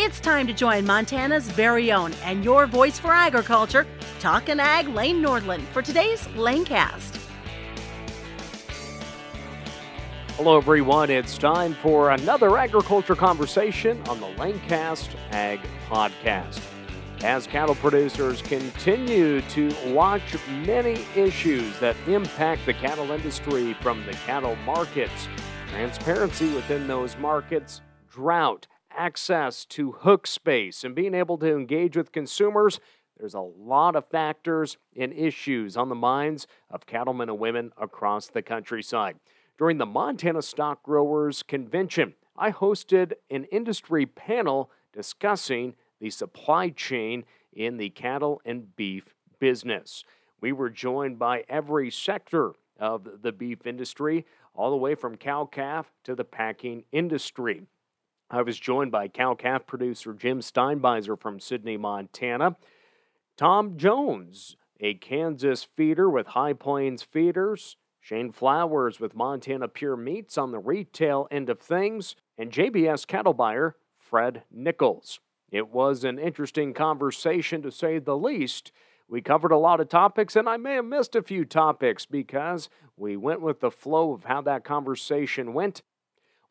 It's time to join Montana's very own and your voice for agriculture, Talkin' Ag Lane Nordlund, for today's Lanecast. Hello, everyone. It's time for another agriculture conversation on the Lanecast Ag Podcast. As cattle producers continue to watch many issues that impact the cattle industry from the cattle markets, transparency within those markets, drought, access to hook space and being able to engage with consumers, there's a lot of factors and issues on the minds of cattlemen and women across the countryside. During the Montana Stock Growers Convention, I hosted an industry panel discussing the supply chain in the cattle and beef business. We were joined by every sector of the beef industry, all the way from cow calf to the packing industry. I was joined by cow calf producer Jim Steinbeisser from Sidney, Montana. Tom Jones, a Kansas feeder with Hy-Plains Feeders. Shane Flowers with Montana Pure Meats on the retail end of things. And JBS cattle buyer Fred Nichols. It was an interesting conversation to say the least. We covered a lot of topics, and I may have missed a few topics because we went with the flow of how that conversation went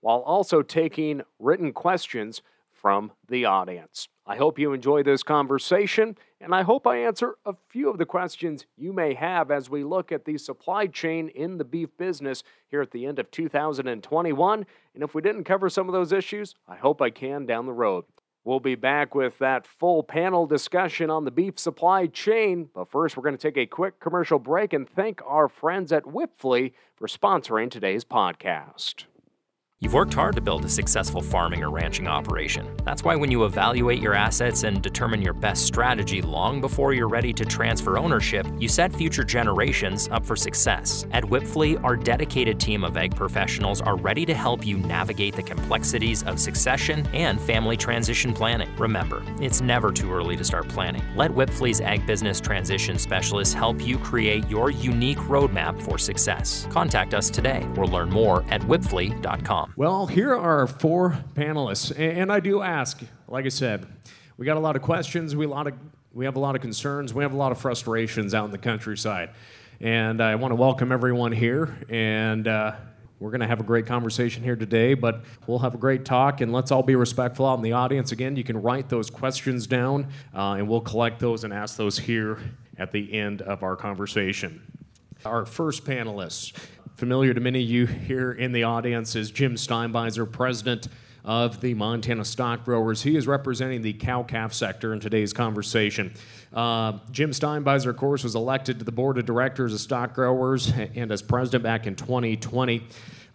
while also taking written questions from the audience. I hope you enjoy this conversation, and I hope I answer a few of the questions you may have as we look at the supply chain in the beef business here at the end of 2021. And if we didn't cover some of those issues, I hope I can down the road. We'll be back with that full panel discussion on the beef supply chain. But first, we're going to take a quick commercial break and thank our friends at Wipfli for sponsoring today's podcast. You've worked hard to build a successful farming or ranching operation. That's why when you evaluate your assets and determine your best strategy long before you're ready to transfer ownership, you set future generations up for success. At Wipfli, our dedicated team of ag professionals are ready to help you navigate the complexities of succession and family transition planning. Remember, it's never too early to start planning. Let Wipfli's ag business transition specialists help you create your unique roadmap for success. Contact us today or learn more at Well, here are our four panelists, and I do ask, like I said, we got a lot of questions, we a lot of we have a lot of concerns, we have a lot of frustrations out in the countryside, and I want to welcome everyone here, and uh, we're going to have a great conversation here today, but we'll have a great talk, and let's all be respectful out in the audience. Again, you can write those questions down, uh, and we'll collect those and ask those here at the end of our conversation. Our first panelist Familiar to many of you here in the audience is Jim Steinbeisser, president of the Montana Stock Growers. He is representing the cow calf sector in today's conversation. Uh, Jim Steinbeisser, of course, was elected to the board of directors of Stock Growers and as president back in 2020.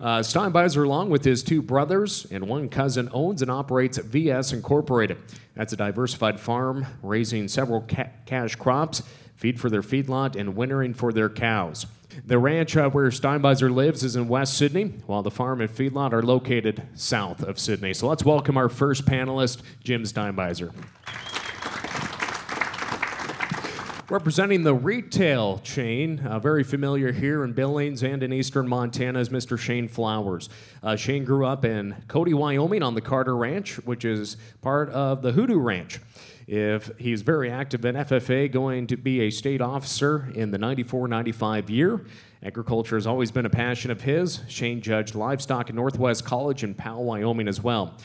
Uh, Steinbeisser, along with his two brothers and one cousin, owns and operates VS Incorporated. That's a diversified farm raising several ca- cash crops, feed for their feedlot, and wintering for their cows. The ranch uh, where Steinbeisser lives is in West Sidney, while the farm and feedlot are located south of Sidney. So let's welcome our first panelist, Jim Steinbeisser. Representing the retail chain, uh, very familiar here in Billings and in eastern Montana, is Mr. Shane Flowers. Uh, Shane grew up in Cody, Wyoming on the Carter Ranch, which is part of the Hoodoo Ranch. If he's very active in FFA, going to be a state officer in the 94 95 year. Agriculture has always been a passion of his. Shane judged livestock at Northwest College in Powell, Wyoming as well.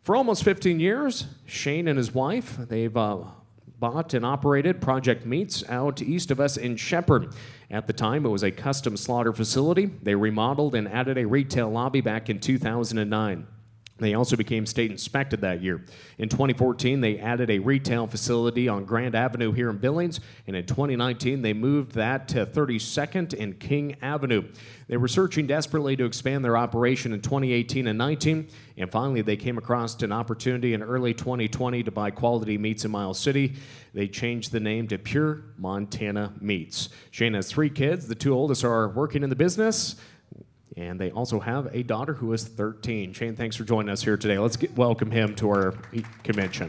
For almost 15 years, Shane and his wife, they've uh, bought and operated Project Meats out east of us in Shepherd. At the time, it was a custom slaughter facility. They remodeled and added a retail lobby back in 2009. They also became state inspected that year. In 2014, they added a retail facility on Grand Avenue here in Billings, and in 2019, they moved that to 32nd and King Avenue. They were searching desperately to expand their operation in 2018 and 19, and finally, they came across an opportunity in early 2020 to buy quality meats in Miles City. They changed the name to Pure Montana Meats. Shane has three kids. The two oldest are working in the business. And they also have a daughter who is 13. Shane, thanks for joining us here today. Let's get, welcome him to our convention.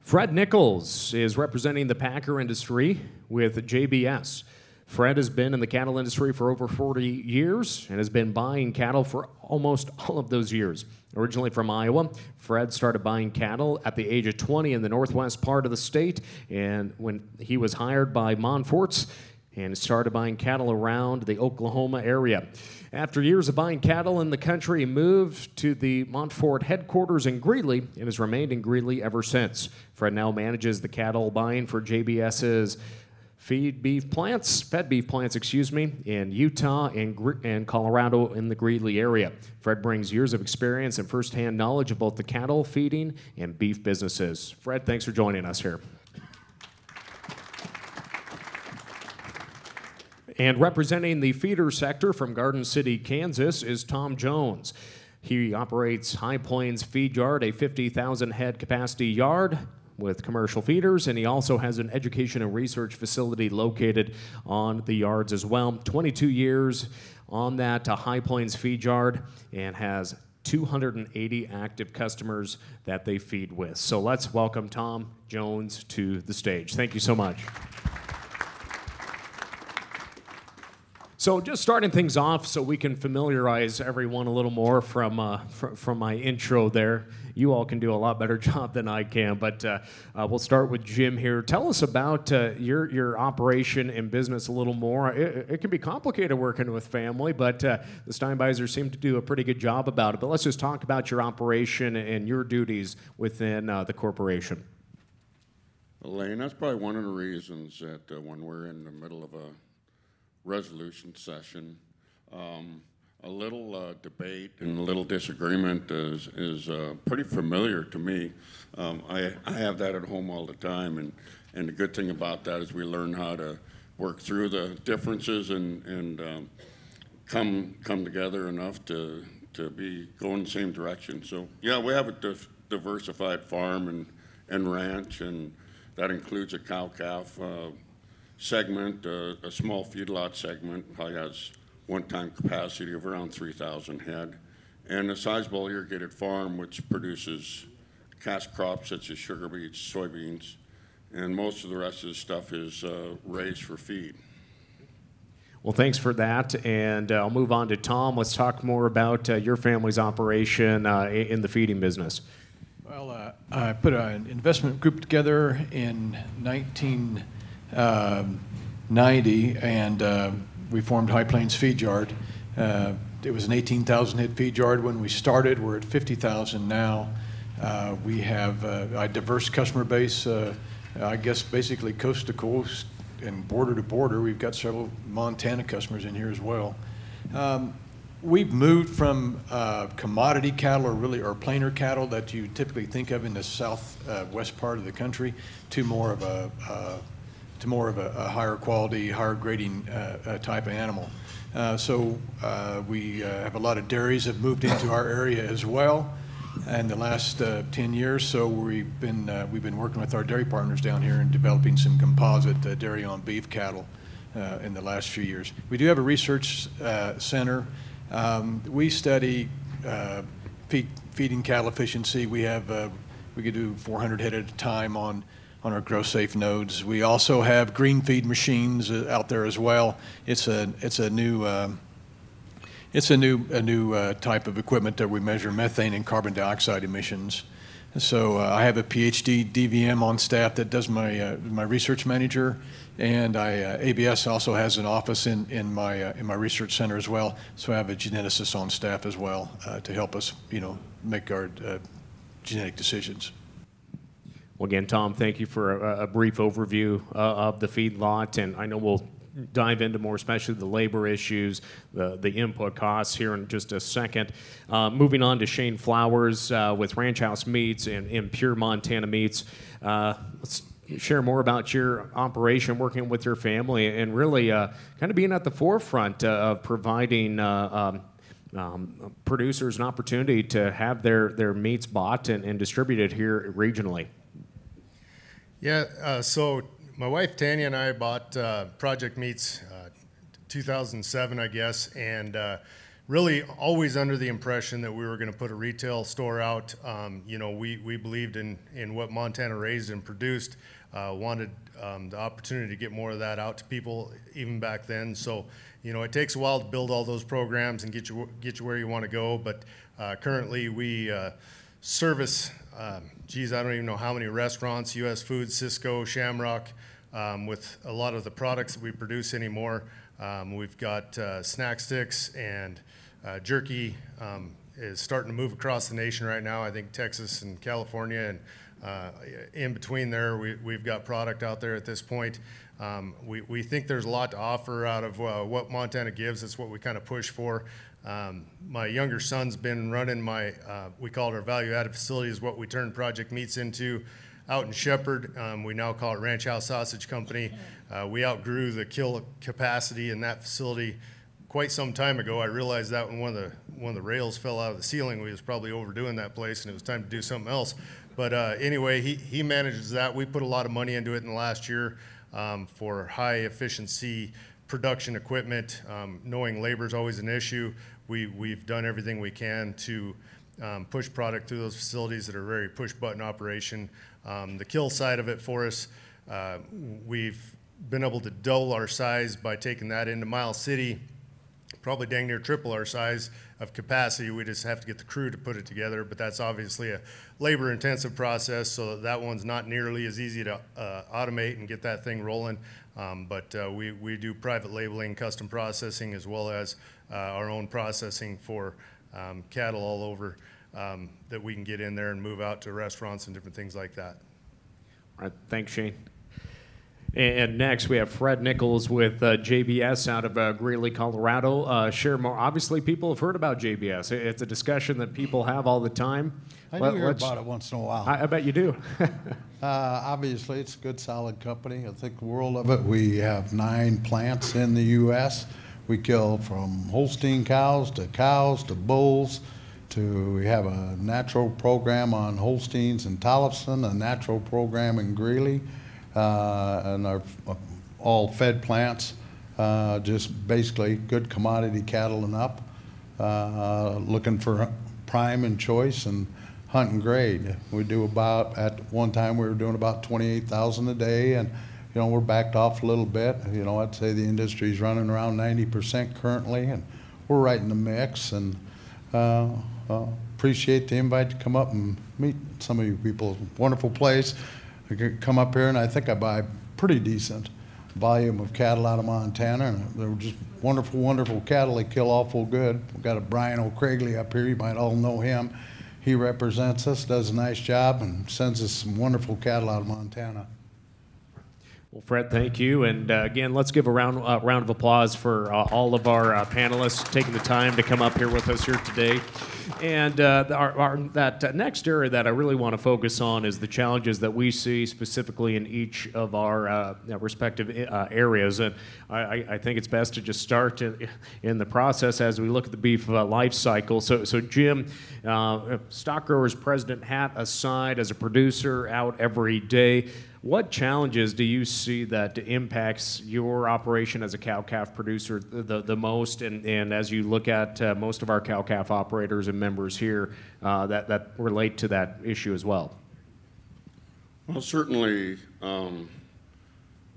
Fred Nichols is representing the Packer industry with JBS. Fred has been in the cattle industry for over 40 years and has been buying cattle for almost all of those years. Originally from Iowa, Fred started buying cattle at the age of 20 in the northwest part of the state. And when he was hired by Monfort's, and started buying cattle around the Oklahoma area. After years of buying cattle in the country, he moved to the Monfort headquarters in Greeley and has remained in Greeley ever since. Fred now manages the cattle buying for JBS's feed beef plants, fed beef plants, excuse me, in Utah and, and Colorado in the Greeley area. Fred brings years of experience and firsthand knowledge of both the cattle, feeding, and beef businesses. Fred, thanks for joining us here. And representing the feeder sector from Garden City, Kansas, is Tom Jones. He operates Hy-Plains Feed Yard, a 50,000 head capacity yard with commercial feeders, and he also has an education and research facility located on the yards as well. 22 years on that uh, Hy-Plains feed yard and has 280 active customers that they feed with. So let's welcome Tom Jones to the stage. Thank you so much. So, just starting things off so we can familiarize everyone a little more from, uh, fr- from my intro there. You all can do a lot better job than I can, but uh, uh, we'll start with Jim here. Tell us about uh, your, your operation and business a little more. It, it can be complicated working with family, but uh, the Steinbeissers seem to do a pretty good job about it. But let's just talk about your operation and your duties within uh, the corporation. Elaine, that's probably one of the reasons that when we're in the middle of a resolution session. Um, a little uh, debate and a little disagreement is, is uh, pretty familiar to me. Um, I, I have that at home all the time, and, and the good thing about that is we learn how to work through the differences and, and um, come, come together enough to, to be going the same direction. So, yeah, we have a diversified farm and, and ranch, and that includes a cow calf. Uh, segment, uh, a small feedlot segment, probably has one-time capacity of around 3,000 head, and a sizable irrigated farm which produces cash crops such as sugar beets, soybeans, and most of the rest of the stuff is uh, raised for feed. Well, thanks for that. And uh, I'll move on to Tom. Let's talk more about uh, your family's operation uh, in the feeding business. Well, uh, I put an investment group together in 19- um, 90, and uh, we formed Hy-Plains Feed Yard. Uh, it was an 18,000 head feed yard when we started. We're at 50,000 now. Uh, we have uh, a diverse customer base, uh, I guess basically coast to coast and border to border. We've got several Montana customers in here as well. Um, we've moved from uh, commodity cattle or really or plainer cattle that you typically think of in the southwest part of the country to more of a to more of a, a higher quality, higher grading uh, uh, type of animal. Uh, so uh, we have a lot of dairies have moved into our area as well in the last 10 years. So we've been, we've been working with our dairy partners down here and developing some composite dairy on beef cattle in the last few years. We do have a research center. Um, we study feed, feeding cattle efficiency. We have we could do 400 head at a time on on our GrowSafe nodes. We also have GreenFeed machines uh, out there as well. It's a it's a new uh, it's a new a new uh, type of equipment that we measure methane and carbon dioxide emissions. So uh, I have a PhD DVM on staff that does my uh, my research manager, and I, uh, ABS also has an office in in my in my research center as well. So I have a geneticist on staff as well to help us, you know, make our genetic decisions. Well, again, Tom, thank you for a, a brief overview uh, of the feedlot, and I know we'll dive into more, especially the labor issues, the, the input costs here in just a second. Uh, moving on to Shane Flowers uh, with Ranch House Meats and, and Pure Montana Meats. Uh, let's share more about your operation, working with your family, and really uh, kind of being at the forefront uh, of providing. Um, um, producers an opportunity to have their, their meats bought and, and distributed here regionally. Yeah, uh, so my wife Tanya and I bought uh, Project Meats uh, 2007, I guess, and uh, really always under the impression that we were going to put a retail store out. Um, you know, we, we believed in, in what Montana raised and produced. uh, wanted um, the opportunity to get more of that out to people even back then. So, you know, it takes a while to build all those programs and get you get you where you want to go. But uh, currently, we service, um, geez, I don't even know how many restaurants, U.S. Foods, Sysco, Shamrock, um, with a lot of the products that we produce anymore. Um, we've got uh, snack sticks and uh, jerky um, is starting to move across the nation right now. I think Texas and California and uh, in between there, we, we've got product out there at this point. Um, we, we think there's a lot to offer out of uh, what Montana gives. That's what we kind of push for. Um, my younger son's been running my, uh, we call it our value added facility, is what we turn Project Meats into out in Shepherd. Um, we now call it Ranch House Sausage Company. Uh, we outgrew the kill capacity in that facility quite some time ago. I realized that when one of the one of the rails fell out of the ceiling, we was probably overdoing that place, and it was time to do something else. But uh, anyway, he, he manages that. We put a lot of money into it in the last year um, for high efficiency production equipment. Um, knowing labor is always an issue. We, we've done everything we can to um, push product through those facilities that are very push button operation. Um, the kill side of it for us, uh, we've been able to double our size by taking that into Miles City probably dang near triple our size of capacity. We just have to get the crew to put it together, but that's obviously a labor intensive process, so that one's not nearly as easy to uh, automate and get that thing rolling. Um, but uh, we, we do private labeling, custom processing, as well as uh, our own processing for um, cattle all over um, that we can get in there and move out to restaurants and different things like that. All right, thanks, Shane. And next, we have Fred Nichols with uh, JBS out of uh, Greeley, Colorado. Uh, share more. Obviously, people have heard about JBS. It's a discussion that people have all the time. I Let, do hear about it once in a while. I, I bet you do. Uh, obviously, it's a good, solid company. I think the world of it. We have nine plants in the U.S. We kill from Holstein cows to cows to bulls to we have a natural program on Holsteins in Tolleson, a natural program in Greeley and our all fed plants, uh, just basically good commodity cattle and up, uh, looking for prime and choice and hunt and grade. We do about, at one time, we were doing about 28,000 a day, and, you know, we're backed off a little bit. You know, I'd say the industry's running around 90% currently, and we're right in the mix, and uh, uh, appreciate the invite to come up and meet some of you people. Wonderful place. I could come up here and I think I buy pretty decent volume of cattle out of Montana. And they were just wonderful, wonderful cattle. They kill awful good. We've got a Brian O'Craigley up here. You might all know him. He represents us, does a nice job, and sends us some wonderful cattle out of Montana. Well, Fred, thank you. And uh, again, let's give a round, uh, round of applause for uh, all of our uh, panelists taking the time to come up here with us here today. And uh, our, our, that uh, next area that I really want to focus on is the challenges that we see specifically in each of our respective areas. And I, I, think it's best to just start in, in, the process as we look at the beef life cycle. So, so Jim, stock growers president hat aside, as a producer out every day, what challenges do you see that impacts your operation as a cow-calf producer the, the most? And, and as you look at uh, most of our cow-calf operators and members here uh, that, that relate to that issue as well? Well, certainly um,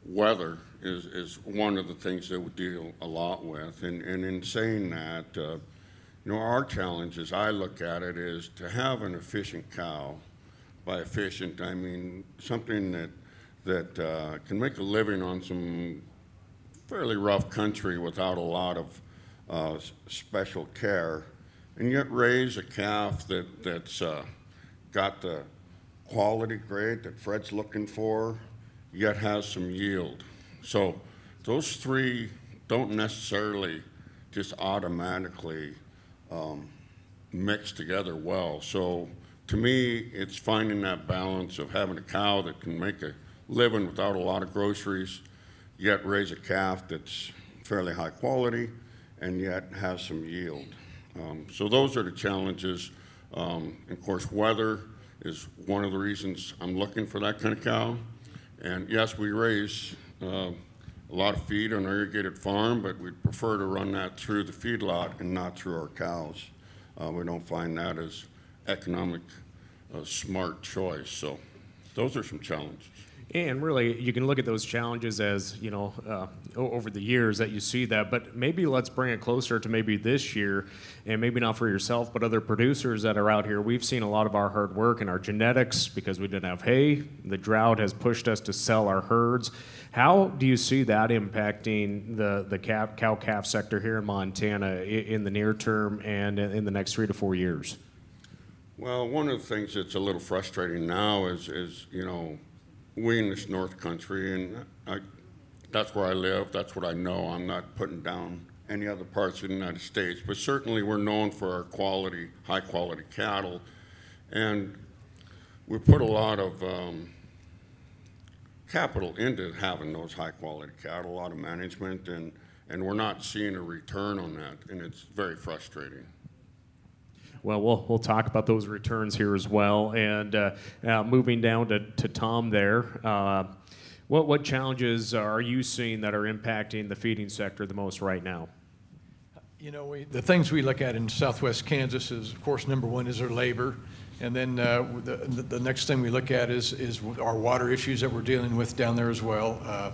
weather is, is one of the things that we deal a lot with. And, and in saying that, uh, you know, our challenge as I look at it is to have an efficient cow by efficient, I mean something that that uh, can make a living on some fairly rough country without a lot of uh, special care, and yet raise a calf that that's uh, got the quality grade that Fred's looking for, yet has some yield. So those three don't necessarily just automatically um, mix together well. So to me, it's finding that balance of having a cow that can make a living without a lot of groceries, yet raise a calf that's fairly high quality and yet has some yield. Um, so those are the challenges. Um, of course, weather is one of the reasons I'm looking for that kind of cow. And yes, we raise uh, a lot of feed on our irrigated farm, but we'd prefer to run that through the feedlot and not through our cows. Uh, we don't find that as economic, uh, smart choice. So those are some challenges. And really, you can look at those challenges as, you know, uh, over the years that you see that. But maybe let's bring it closer to maybe this year, and maybe not for yourself, but other producers that are out here. We've seen a lot of our hard work and our genetics because we didn't have hay. The drought has pushed us to sell our herds. How do you see that impacting the, the cow calf sector here in Montana in the near term and in the next three to four years? Well, one of the things that's a little frustrating now is, is you know, we in this North Country, and I, that's where I live, that's what I know. I'm not putting down any other parts of the United States, but certainly we're known for our quality, high quality cattle, and we put a lot of um, capital into having those high quality cattle, a lot of management, and, and we're not seeing a return on that, and it's very frustrating. Well, we'll we'll talk about those returns here as well. And uh, uh, moving down to, to Tom there, uh, what what challenges are you seeing that are impacting the feeding sector the most right now? You know, we, the things we look at in Southwest Kansas is, of course, number one is our labor. And then uh, the, the next thing we look at is, is our water issues that we're dealing with down there as well. Uh,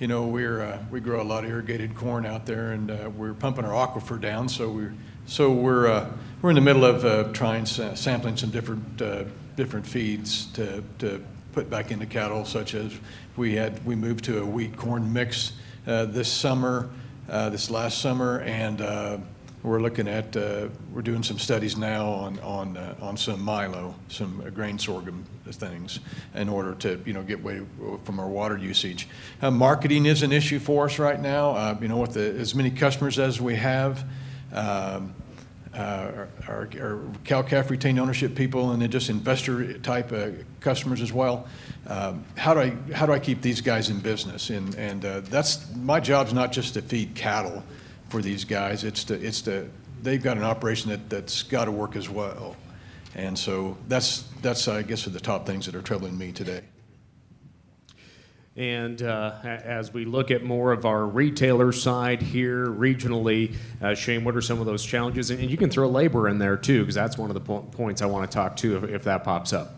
you know, we're, uh, we grow a lot of irrigated corn out there, and we're pumping our aquifer down, so we're so we're, uh, we're in the middle of uh, trying sampling some different, uh, different feeds to, to put back into cattle, such as we had we moved to a wheat corn mix uh, this summer, uh, this last summer, and uh, we're looking at we're doing some studies now on on on some milo, some grain sorghum things, in order to you know get away from our water usage. marketing is an issue for us right now. you know, with the, as many customers as we have um, uh, our, our cow-calf retained ownership people, and then just investor type uh, customers as well. Um, how do I how do I keep these guys in business? And and uh, that's my job's not just to feed cattle for these guys. It's to it's to they've got an operation that that's got to work as well. And so that's that's I guess are the top things that are troubling me today. And uh, as we look at more of our retailer side here regionally, uh, Shane, what are some of those challenges? And you can throw labor in there too, because that's one of the po- points I want to talk to if, if that pops up.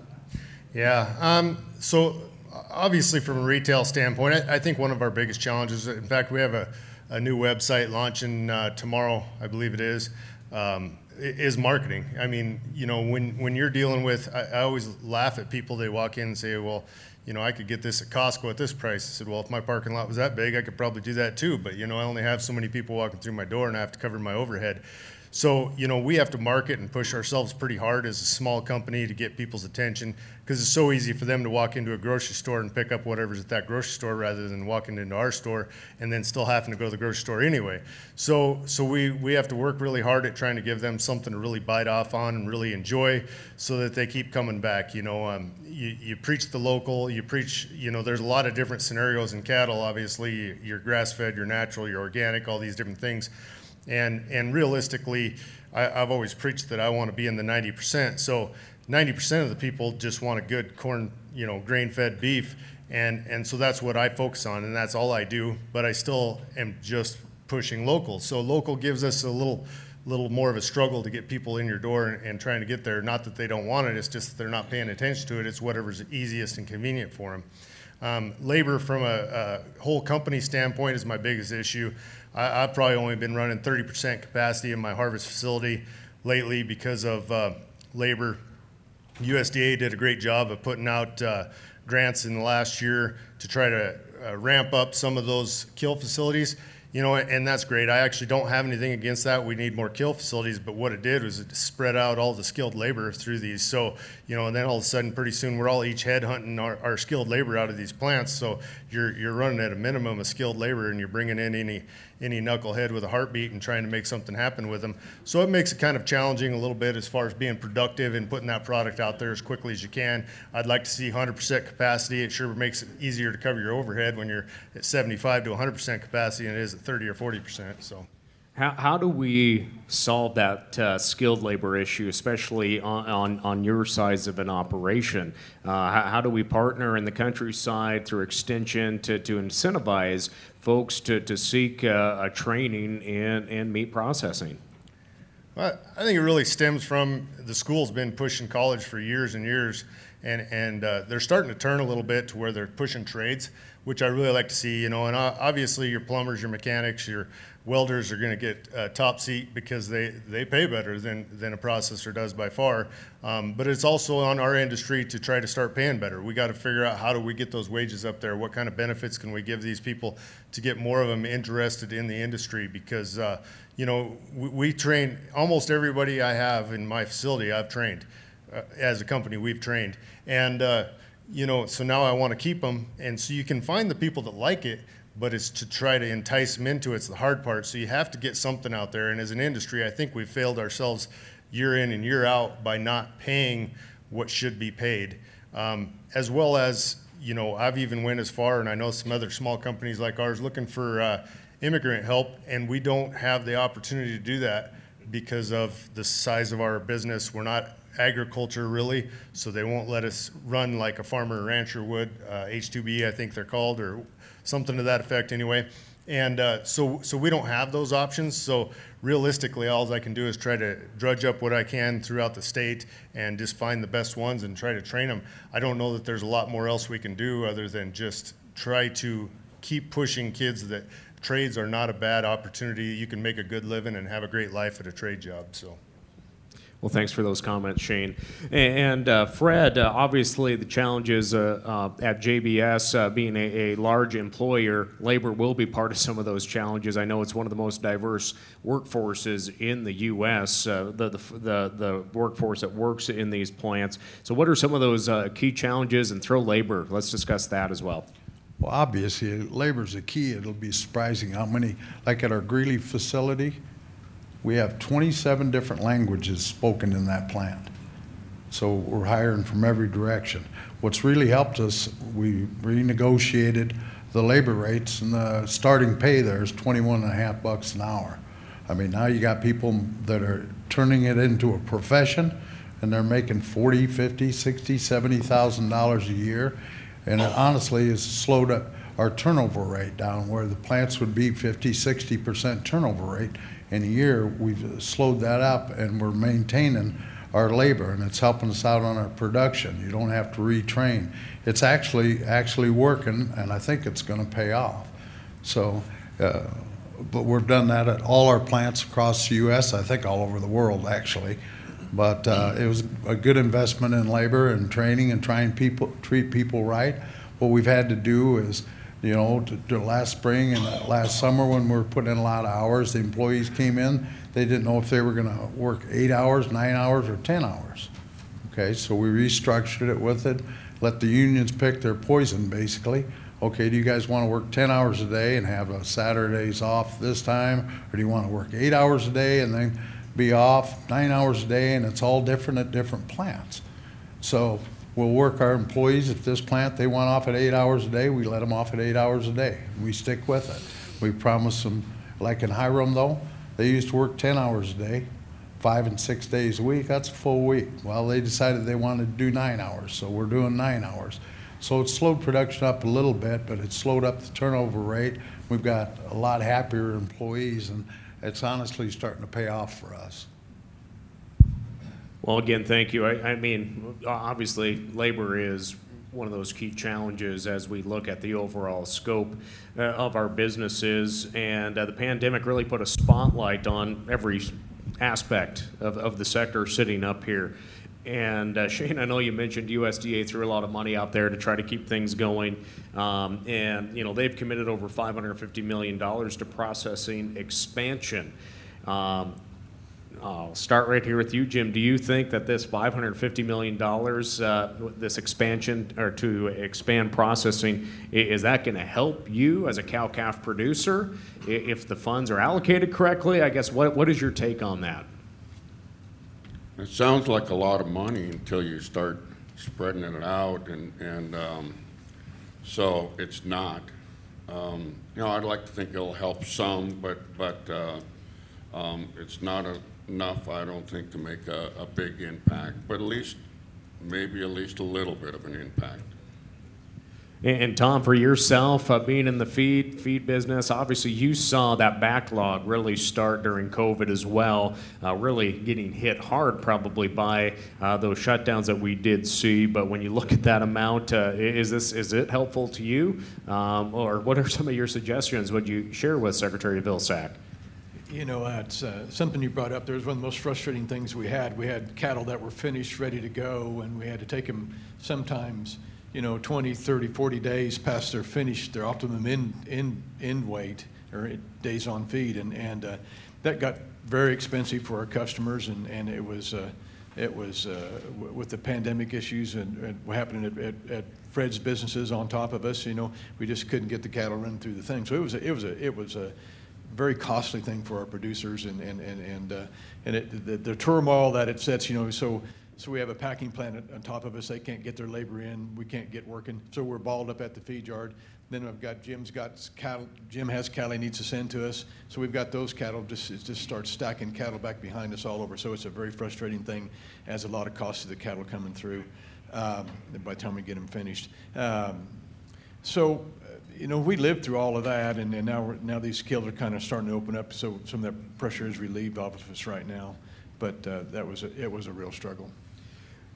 Yeah. Um, so obviously, from a retail standpoint, I, I, think one of our biggest challenges. In fact, we have a, a new website launching uh, tomorrow, I believe it is. Um, is marketing. I mean, you know, when when you're dealing with, I, I always laugh at people. They walk in and say, "Well, you know, I could get this at Costco at this price. I said, well, if my parking lot was that big, I could probably do that too. But, you know, I only have so many people walking through my door and I have to cover my overhead. So, you know, we have to market and push ourselves pretty hard as a small company to get people's attention because it's so easy for them to walk into a grocery store and pick up whatever's at that grocery store rather than walking into our store and then still having to go to the grocery store anyway. So, so we, we have to work really hard at trying to give them something to really bite off on and really enjoy so that they keep coming back. You know, um, you, you preach the local, you preach, you know, there's a lot of different scenarios in cattle, obviously. You're grass fed, you're natural, you're organic, all these different things. And, and realistically, I, have always preached that I want to be in the 90%. So 90% of the people just want a good corn, you know, grain-fed beef. And, and so that's what I focus on, and that's all I do. But I still am just pushing local. So local gives us a little, little more of a struggle to get people in your door and, and trying to get there. Not that they don't want it, it's just they're not paying attention to it. It's whatever's easiest and convenient for them. Um, labor from a, a, whole company standpoint is my biggest issue. I, have probably only been running 30% capacity in my harvest facility lately because of uh, labor. USDA did a great job of putting out uh, grants in the last year to try to uh, ramp up some of those kill facilities. You know, and that's great. I actually don't have anything against that. We need more kill facilities, but what it did was it spread out all the skilled labor through these. So, you know, and then all of a sudden, pretty soon, we're all each head hunting our, our skilled labor out of these plants. So you're you're running at a minimum of skilled labor, and you're bringing in any any knucklehead with a heartbeat and trying to make something happen with them. So it makes it kind of challenging a little bit as far as being productive and putting that product out there as quickly as you can. I'd like to see 100% capacity. It sure makes it easier to cover your overhead when you're at 75 to 100% capacity and it is at 30 or 40%. So. How, how do we solve that uh, skilled labor issue, especially on, on, on, your size of an operation? Uh, how, how, do we partner in the countryside through extension to, to incentivize folks to, to seek uh, a training in, in meat processing? Well, I think it really stems from the school's been pushing college for years and years. And and uh, they're starting to turn a little bit to where they're pushing trades, which I really like to see. You know, and obviously your plumbers, your mechanics, your welders are going to get uh, top seat because they, they pay better than, than a processor does by far. Um, but it's also on our industry to try to start paying better. We got to figure out how do we get those wages up there? What kind of benefits can we give these people to get more of them interested in the industry? Because, uh, you know, we, we, train almost everybody I have in my facility, I've trained. Uh, as a company, we've trained. And, uh, you know, so now I want to keep them. And so you can find the people that like it but it's to try to entice them into it. It's the hard part. So you have to get something out there. And as an industry, I think we've failed ourselves year in and year out by not paying what should be paid. Um, as well as, you know, I've even went as far, and I know some other small companies like ours looking for uh, immigrant help, and we don't have the opportunity to do that because of the size of our business. We're not agriculture really, so they won't let us run like a farmer or rancher would. Uh, H2B, I think they're called, or something to that effect anyway. And uh, so, so we don't have those options. So realistically, all I can do is try to drudge up what I can throughout the state and just find the best ones and try to train them. I don't know that there's a lot more else we can do other than just try to keep pushing kids that trades are not a bad opportunity. You can make a good living and have a great life at a trade job. So. Well, thanks for those comments, Shane. And uh, Fred, uh, obviously the challenges uh, uh at JBS uh, being a, a, large employer, labor will be part of some of those challenges. I know it's one of the most diverse workforces in the U.S., uh, the, the, the, the, workforce that works in these plants. So, what are some of those key challenges? And throw labor. Let's discuss that as well. Well, obviously, labor is a key. It'll be surprising how many, like at our Greeley facility, we have 27 different languages spoken in that plant. So we're hiring from every direction. What's really helped us, we renegotiated the labor rates and the starting pay there is 21 and a half bucks an hour. I mean, now you got people that are turning it into a profession and they're making 40, 50, 60, 70,000 dollars a year. And it honestly has slowed up our turnover rate down where the plants would be 50, 60% turnover rate in a year, we've slowed that up and we're maintaining our labor and it's helping us out on our production. You don't have to retrain. It's actually actually working and I think it's going to pay off. So, uh, but we've done that at all our plants across the U.S. I think all over the world actually. But uh, it was a good investment in labor and training and trying people treat people right. What we've had to do is you know, to, to last spring and uh, last summer when we were putting in a lot of hours, the employees came in, they didn't know if they were going to work eight hours, nine hours, or 10 hours. Okay, so we restructured it with it, let the unions pick their poison basically. Okay, do you guys want to work 10 hours a day and have a Saturdays off this time? Or do you want to work eight hours a day and then be off nine hours a day and it's all different at different plants? So We'll work our employees, if this plant, they want off at eight hours a day, we let them off at eight hours a day. We stick with it. We promise them, like in Hyrum though, they used to work 10 hours a day, five and six days a week. That's a full week. Well, they decided they wanted to do nine hours, so we're doing nine hours. So it slowed production up a little bit, but it slowed up the turnover rate. We've got a lot happier employees, and it's honestly starting to pay off for us. Well, again, thank you. I, I mean, obviously, labor is one of those key challenges as we look at the overall scope uh, of our businesses. And uh, the pandemic really put a spotlight on every aspect of, of the sector sitting up here. And uh, Shane, I know you mentioned USDA threw a lot of money out there to try to keep things going, um, and you know they've committed over 550 million dollars to processing expansion. Um, I'll start right here with you, Jim. Do you think that this $550 million, uh, this expansion or to expand processing, is that going to help you as a cow calf producer if the funds are allocated correctly? I guess what, what is your take on that? It sounds like a lot of money until you start spreading it out, and, and um, so it's not. Um, you know, I'd like to think it'll help some, but, but uh, um, it's not a enough, I don't think, to make a, a big impact, but at least, maybe at least a little bit of an impact. And Tom, for yourself, uh, being in the feed feed business, obviously you saw that backlog really start during COVID as well, uh, really getting hit hard probably by uh, those shutdowns that we did see. But when you look at that amount, uh, is this is it helpful to you, um, or what are some of your suggestions? Would you share with Secretary Vilsack? You know, it's uh, something you brought up. There was one of the most frustrating things we had. We had cattle that were finished, ready to go, and we had to take them sometimes you know, 20, 30, 40 days past their finished, their optimum end, end, end weight or days on feed. And, and uh, that got very expensive for our customers. And, and it was, uh, it was uh, with the pandemic issues and, and what happened at, at, at, Fred's businesses on top of us, you know, we just couldn't get the cattle running through the thing. So it was a, it was a, it was a very costly thing for our producers and, and, and, and, uh, and it, the, the turmoil that it sets, you know, so so we have a packing plant on top of us. They can't get their labor in. We can't get working. So we're balled up at the feed yard. Then I've got Jim's got cattle. Jim has cattle he needs to send to us. So we've got those cattle. Just it just starts stacking cattle back behind us all over. So it's a very frustrating thing. Adds a lot of cost to the cattle coming through. Um, by the time we get them finished. Um, so you know, we lived through all of that, and, and now now these kills are kind of starting to open up. So some of that pressure is relieved off of us right now. But uh, that was a, it was a real struggle.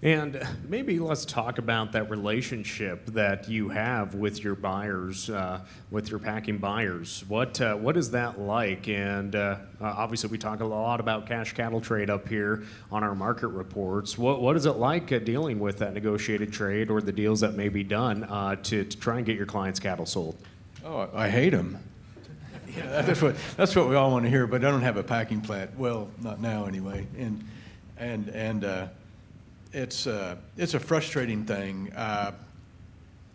And maybe let's talk about that relationship that you have with your buyers, uh, with your packing buyers. What uh, what is that like? And uh, obviously, we talk a lot about cash cattle trade up here on our market reports. What what is it like uh, dealing with that negotiated trade or the deals that may be done uh, to, to try and get your clients' cattle sold? Oh, I hate them. Yeah, that's what that's what we all want to hear. But I don't have a packing plant. Well, not now anyway. And and and uh, it's uh, it's a frustrating thing. Uh,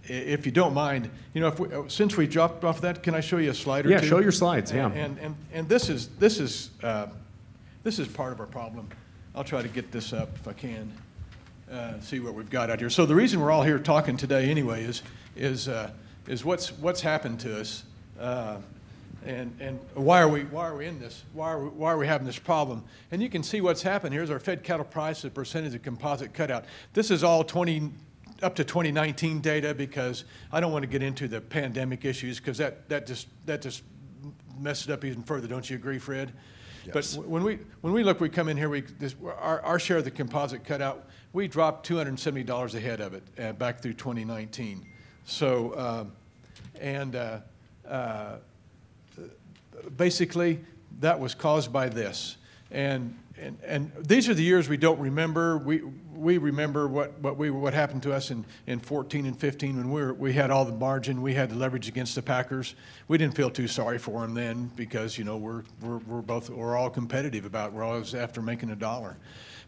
if you don't mind, you know, if we, uh, since we dropped off that, can I show you a slide or yeah, two? show your slides. Yeah. And and, and, and this is this is uh, this is part of our problem. I'll try to get this up if I can. Uh, see what we've got out here. So the reason we're all here talking today, anyway, is is uh, is what's what's happened to us. And, and why, are we, why are we in this? Why are we, why are we having this problem? And you can see what's happened. Here's our fed cattle price, the percentage of composite cutout. This is all 20, up to 2019 data because I don't want to get into the pandemic issues because that, that, just, that just messes it up even further. Don't you agree, Fred? Yes. But when we, when we look, we come in here, we, this, our, our share of the composite cutout, we dropped $270 a head of it uh, back through 2019. So, um, and uh, uh, basically, that was caused by this. And, and, and these are the years we don't remember. We, we remember what, what, we, what happened to us in, in 14 and 15 when we, were, we had all the margin, we had the leverage against the Packers. We didn't feel too sorry for them then because, you know, we're, we're, we're both, we're all competitive about, we're always after making a dollar.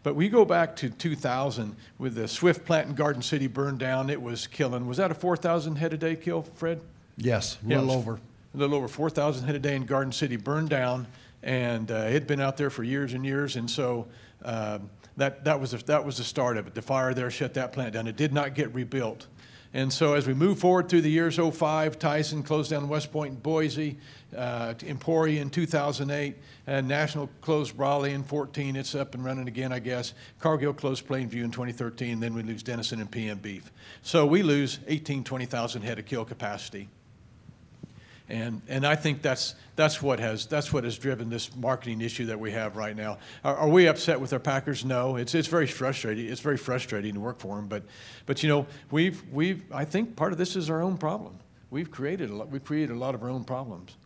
But we go back to 2000 with the Swift plant in Garden City burned down. It was killing. Was that a 4,000 head a day kill, Fred? Yes, a little yeah, over a little over 4,000 head a day in Garden City burned down, and uh, it had been out there for years and years. And so uh, that, that, was the, that was the start of it. The fire there shut that plant down. It did not get rebuilt. And so as we move forward through the years 05, Tyson closed down West Point and Boise, uh, Emporia in 2008, and National closed Brawley in 14. It's up and running again, I guess. Cargill closed Plainview in 2013. Then we lose Denison and PM Beef. So we lose 18, 20,000 head of kill capacity. And, and I think that's, that's, what has, that's what has driven this marketing issue that we have right now. Are, are, we upset with our Packers? No. It's, it's very frustrating. It's very frustrating to work for them. But, but you know, we've, we've, I think part of this is our own problem. We've created a lot, we've created a lot of our own problems.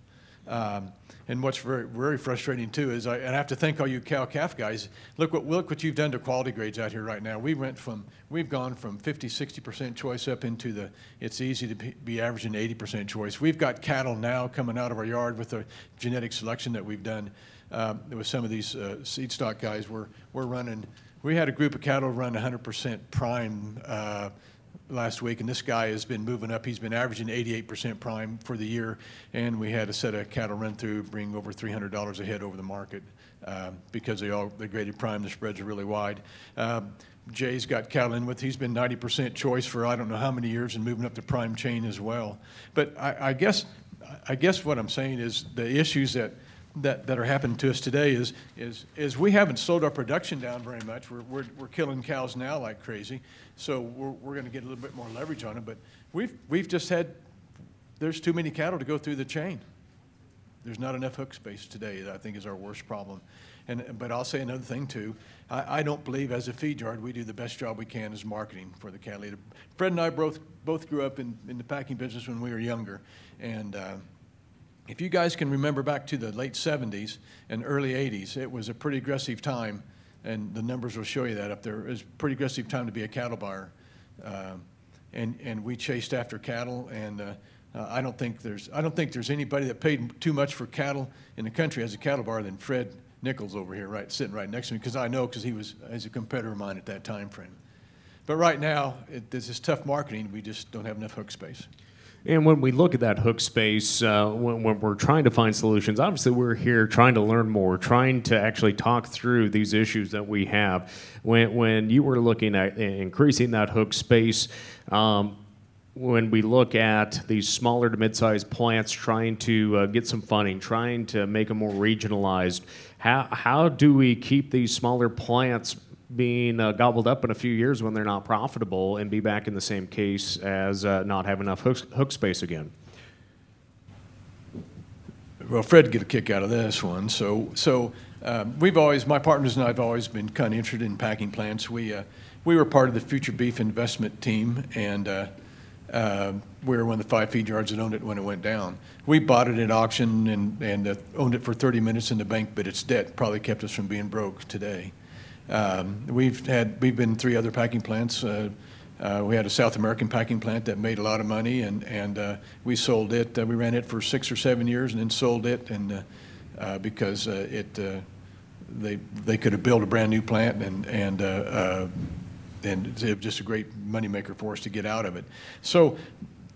Um, and what's very, very frustrating too is, I, and I have to thank all you cow calf guys. Look what, look what you've done to quality grades out here right now. We went from, we've gone from 50, 60% choice up into the, it's easy to be, averaging 80% choice. We've got cattle now coming out of our yard with the genetic selection that we've done um, with some of these uh, seed stock guys. We're, we're running, we had a group of cattle run 100% prime uh, last week, and this guy has been moving up. He's been averaging 88% prime for the year, and we had a set of cattle run through, bring over $300 a head over the market um, because they all they graded prime. The spreads are really wide. Um, Jay's got cattle in with. He's been 90% choice for I don't know how many years and moving up the prime chain as well. But I, I guess I guess what I'm saying is the issues that that, that are happening to us today is, is, is we haven't slowed our production down very much. We're, we're, we're killing cows now like crazy, so we're, we're going to get a little bit more leverage on it. But we've, we've just had, there's too many cattle to go through the chain. There's not enough hook space today, that I think is our worst problem. And, but I'll say another thing too. I, I don't believe as a feed yard we do the best job we can as marketing for the cattle. Fred and I both, both grew up in, in the packing business when we were younger. And uh, if you guys can remember back to the late 70s and early 80s, it was a pretty aggressive time. And the numbers will show you that up there. It was a pretty aggressive time to be a cattle buyer. Uh, and, and we chased after cattle and uh, I don't think there's I don't think there's anybody that paid too much for cattle in the country as a cattle bar than Fred Nichols over here, right, sitting right next to me, because I know because he was as a competitor of mine at that time frame. But right now, it, this is tough marketing. We just don't have enough hook space. And when we look at that hook space, uh, when, when, we're trying to find solutions, obviously we're here trying to learn more, trying to actually talk through these issues that we have. When, when you were looking at increasing that hook space, um, when we look at these smaller to mid-sized plants trying to uh, get some funding, trying to make them more regionalized, how, how do we keep these smaller plants being uh, gobbled up in a few years when they're not profitable and be back in the same case as uh, not having enough hook, hook space again? Well, Fred get a kick out of this one. So, so um, we've always, my partners and I have always been kind of interested in packing plants. We, uh, we were part of the Future Beef investment team, and uh, uh, we were one of the five feed yards that owned it when it went down. We bought it at auction and, and uh, owned it for 30 minutes in the bank, but its debt probably kept us from being broke today. Um, we've had we've been three other packing plants. Uh, uh, we had a South American packing plant that made a lot of money, and and uh, we sold it. Uh, we ran it for six or seven years, and then sold it, and uh, because it they they could have built a brand new plant and and and just a great moneymaker for us to get out of it. So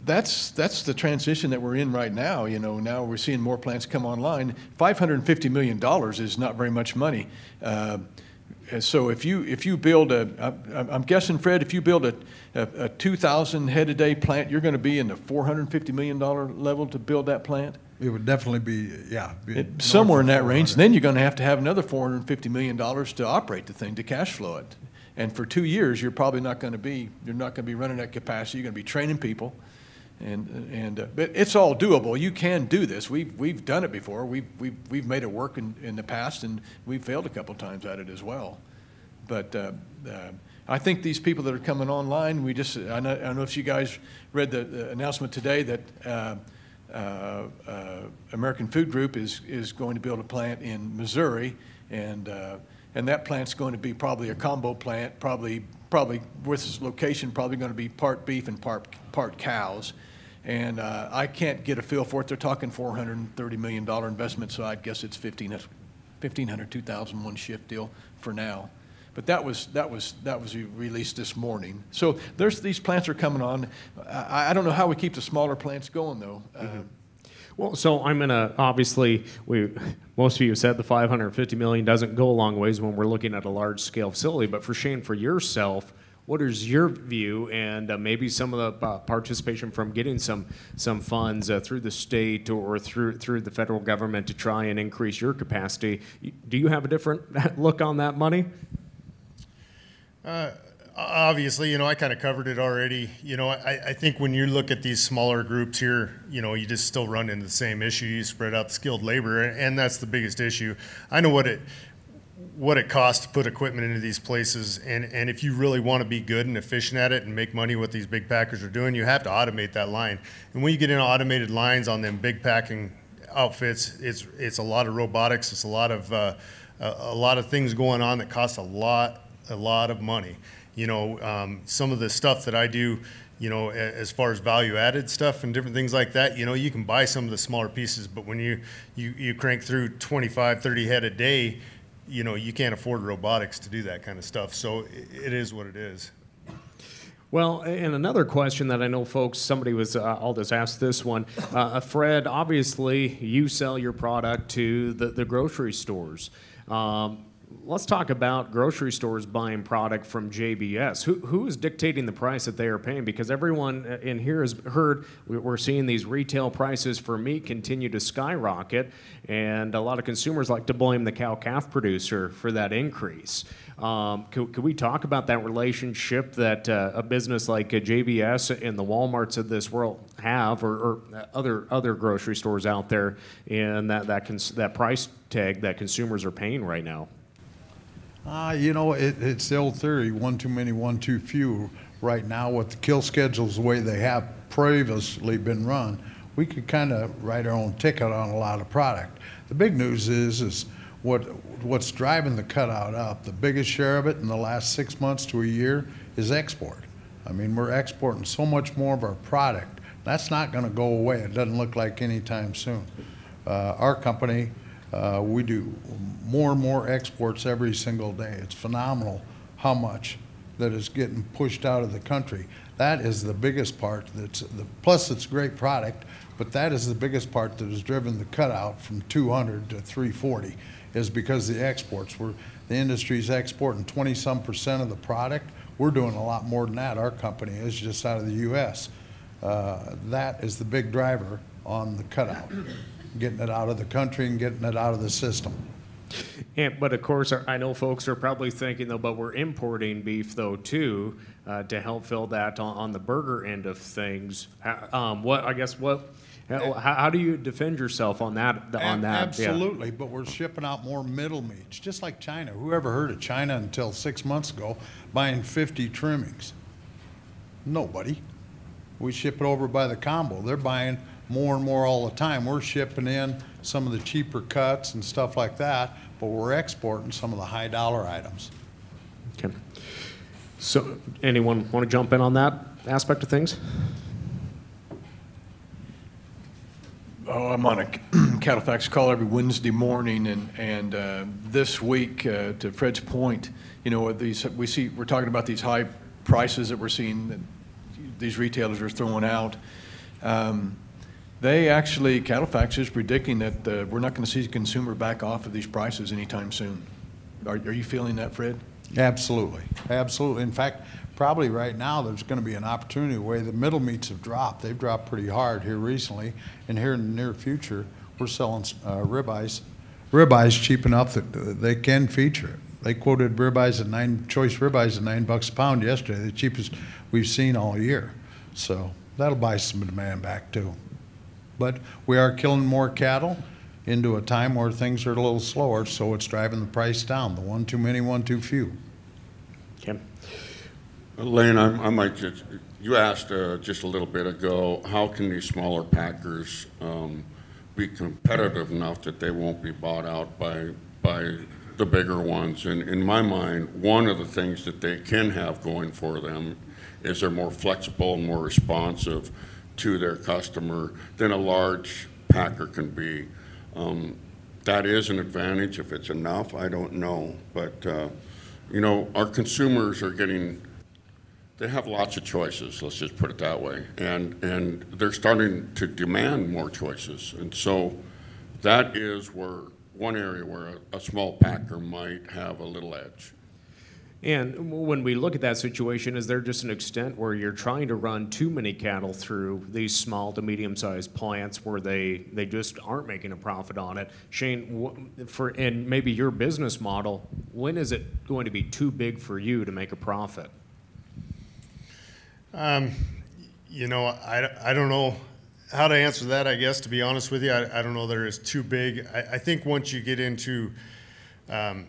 that's that's the transition that we're in right now. You know, now we're seeing more plants come online. Five hundred and fifty million dollars is not very much money. So if you if you build a, I'm guessing Fred, if you build a, a, a 2,000 head a day plant, you're going to be in the 450 million dollar level to build that plant. It would definitely be, yeah. Be it, somewhere in that range. And then you're going to have to have another 450 million dollars to operate the thing to cash flow it. And for two years, you're probably not going to be, you're not going to be running at capacity. You're going to be training people. And, and uh, but it's all doable. You can do this. We've, we've done it before. We've, we've, we've made it work in, in the past, and we've failed a couple times at it as well. But uh, uh, I think these people that are coming online, we just, I, know, I don't know if you guys read the, the announcement today that uh, uh, uh, American Food Group is, is going to build a plant in Missouri, and and that plant's going to be probably a combo plant, probably probably with its location probably going to be part beef and part part cows. And uh, I can't get a feel for it. They're talking 430 million dollar investment, so I guess it's 15, 1500, 2000 one shift deal for now. But that was that was that was released this morning. So there's these plants are coming on. I, I don't know how we keep the smaller plants going though. Mm-hmm. Uh, well, so I'm gonna obviously we most of you said the 550 million doesn't go a long ways when we're looking at a large scale facility. But for Shane, for yourself, what is your view and uh, maybe some of the uh, participation from getting some some funds uh, through the state or through through the federal government to try and increase your capacity? Do you have a different look on that money? Uh, obviously, you know, I kind of covered it already. You know, I, I, think when you look at these smaller groups here, you know, you just still run into the same issue. You spread out skilled labor, and that's the biggest issue. I know what it what it costs to put equipment into these places, and and if you really want to be good and efficient at it and make money, what these big packers are doing, you have to automate that line. And when you get into automated lines on them big packing outfits, it's it's a lot of robotics. It's a lot of uh, a, lot of things going on that cost a lot a lot of money you know, um, some of the stuff that I do, you know, as far as value added stuff and different things like that, you know, you can buy some of the smaller pieces, but when you, you, you crank through 25, 30 head a day, you know, you can't afford robotics to do that kind of stuff. So it is what it is. Well, and another question that I know, folks, somebody was, uh, I'll just ask this one. Uh, Fred, obviously, you sell your product to the, the grocery stores. Um, let's talk about grocery stores buying product from JBS. Who, who is dictating the price that they are paying? Because everyone in here has heard we're seeing these retail prices for meat continue to skyrocket, and a lot of consumers like to blame the cow calf producer for that increase. Um, could, could, we talk about that relationship that uh, a business like uh, JBS and the WalMarts of this world have, or, or, other other grocery stores out there, and that that cons- that price tag that consumers are paying right now? Uh, you know, it, it's the old theory: one too many, one too few. Right now, with the kill schedules the way they have previously been run, we could kind of write our own ticket on a lot of product. The big news is, is what what's driving the cutout up. The biggest share of it in the last six months to a year is export. I mean, we're exporting so much more of our product. That's not going to go away. It doesn't look like anytime soon. Uh, our company, uh, we do more and more exports every single day. It's phenomenal how much that is getting pushed out of the country. That is the biggest part. That's the plus. It's a great product, but that is the biggest part that has driven the cutout from 200 to 340 is because the exports. We're, the industry's exporting 20 some percent of the product. We're doing a lot more than that. Our company is just out of the U.S. Uh, that is the big driver on the cutout, getting it out of the country and getting it out of the system. And, but of course, I know folks are probably thinking though, but we're importing beef though too uh, to help fill that on, on, the burger end of things. Um, what I guess what how, how, do you defend yourself on that? On that, absolutely. Yeah. But we're shipping out more middle meats, just like China. Who ever heard of China until six months ago buying 50 trimmings? Nobody. We ship it over by the combo. They're buying more and more all the time. We're shipping in some of the cheaper cuts and stuff like that, but we're exporting some of the high dollar items. Okay. So, anyone want to jump in on that aspect of things? Oh, I'm on a CattleFax call every Wednesday morning, and and uh, this week, uh, to Fred's point, you know, these we see we're talking about these high prices that we're seeing that these retailers are throwing out. Um, they actually, CattleFax is predicting that uh, we're not going to see the consumer back off of these prices anytime soon. Are, are you feeling that, Fred? Absolutely, absolutely. In fact, probably right now there's going to be an opportunity where the middle meats have dropped. They've dropped pretty hard here recently, and here in the near future, we're selling uh, ribeyes, ribeyes cheap enough that they can feature it. They quoted ribeyes at nine choice ribeyes at nine bucks a pound yesterday, the cheapest we've seen all year. So that'll buy some demand back too. But we are killing more cattle into a time where things are a little slower, so it's driving the price down. The one too many, one too few. Kim. Lane, I, I might just, you asked uh, just a little bit ago, how can these smaller packers um, be competitive enough that they won't be bought out by, by the bigger ones? And in my mind, one of the things that they can have going for them is they're more flexible and more responsive to their customer than a large packer can be. Um, that is an advantage. If it's enough, I don't know. But, uh, you know, our consumers are getting they have lots of choices. Let's just put it that way, and and they're starting to demand more choices, and so that is where one area where a, a small packer might have a little edge. And when we look at that situation, is there just an extent where you're trying to run too many cattle through these small to medium-sized plants where they, they just aren't making a profit on it? Shane, for and maybe your business model, when is it going to be too big for you to make a profit? Um, you know, I, I don't know how to answer that, I guess, to be honest with you. I, I don't know that it's too big. I, I think once you get into, um,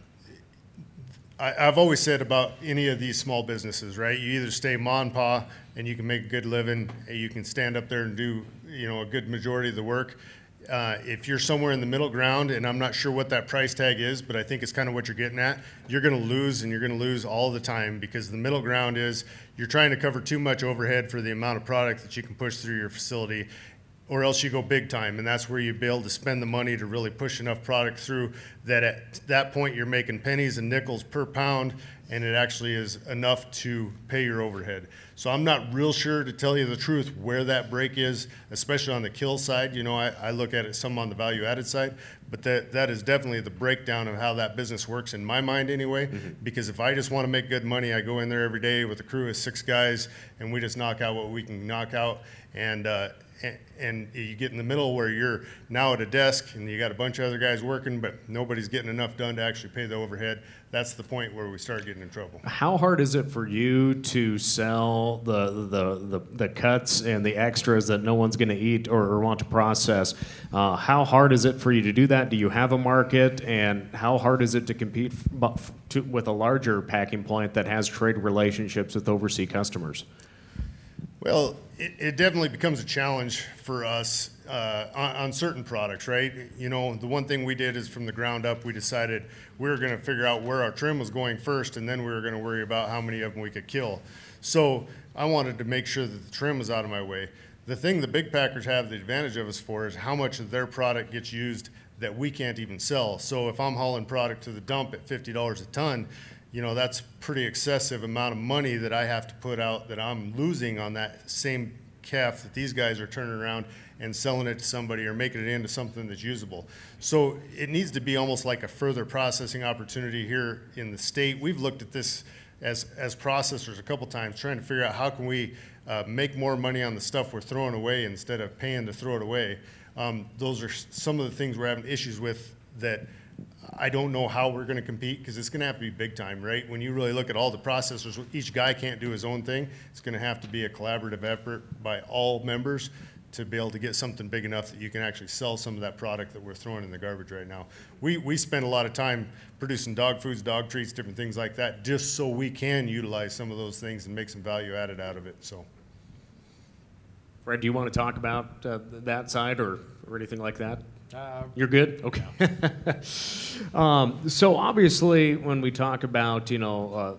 I, have always said about any of these small businesses, right? You either stay mom and pa and you can make a good living, you can stand up there and do, you know, a good majority of the work, uh, if you're somewhere in the middle ground, and I'm not sure what that price tag is, but I think it's kind of what you're getting at, you're going to lose, and you're going to lose all the time because the middle ground is you're trying to cover too much overhead for the amount of product that you can push through your facility, or else you go big time, and that's where you be able to spend the money to really push enough product through that at that point you're making pennies and nickels per pound, and it actually is enough to pay your overhead. So I'm not real sure, to tell you the truth, where that break is, especially on the kill side. You know, I, I look at it some on the value added side, but that, that is definitely the breakdown of how that business works in my mind anyway. Because if I just want to make good money, I go in there every day with a crew of six guys and we just knock out what we can knock out. And, uh, and, and you get in the middle where you're now at a desk and you got a bunch of other guys working, but nobody's getting enough done to actually pay the overhead. That's the point where we start getting in trouble. How hard is it for you to sell the the, the, the cuts and the extras that no one's going to eat or, or want to process? Uh, how hard is it for you to do that? Do you have a market, and how hard is it to compete f- f- to, with a larger packing plant that has trade relationships with overseas customers? Well, it, it definitely becomes a challenge for us uh, on, on certain products, right? You know, the one thing we did is from the ground up, we decided we were going to figure out where our trim was going first, and then we were going to worry about how many of them we could kill. So I wanted to make sure that the trim was out of my way. The thing the big packers have the advantage of us for is how much of their product gets used that we can't even sell. So if I'm hauling product to the dump at $50 a ton, you know, that's pretty excessive amount of money that I have to put out that I'm losing on that same calf that these guys are turning around and selling it to somebody or making it into something that's usable. So it needs to be almost like a further processing opportunity here in the state. We've looked at this as, as processors a couple times, trying to figure out how can we uh, make more money on the stuff we're throwing away instead of paying to throw it away. Um, those are some of the things we're having issues with that I don't know how we're going to compete because it's going to have to be big time, right? When you really look at all the processors, each guy can't do his own thing. It's going to have to be a collaborative effort by all members to be able to get something big enough that you can actually sell some of that product that we're throwing in the garbage right now. We, we spend a lot of time producing dog foods, dog treats, different things like that, just so we can utilize some of those things and make some value added out of it. So. Fred, do you want to talk about uh, that side or, or anything like that? You're good? Okay. um, so obviously, when we talk about, you know, uh,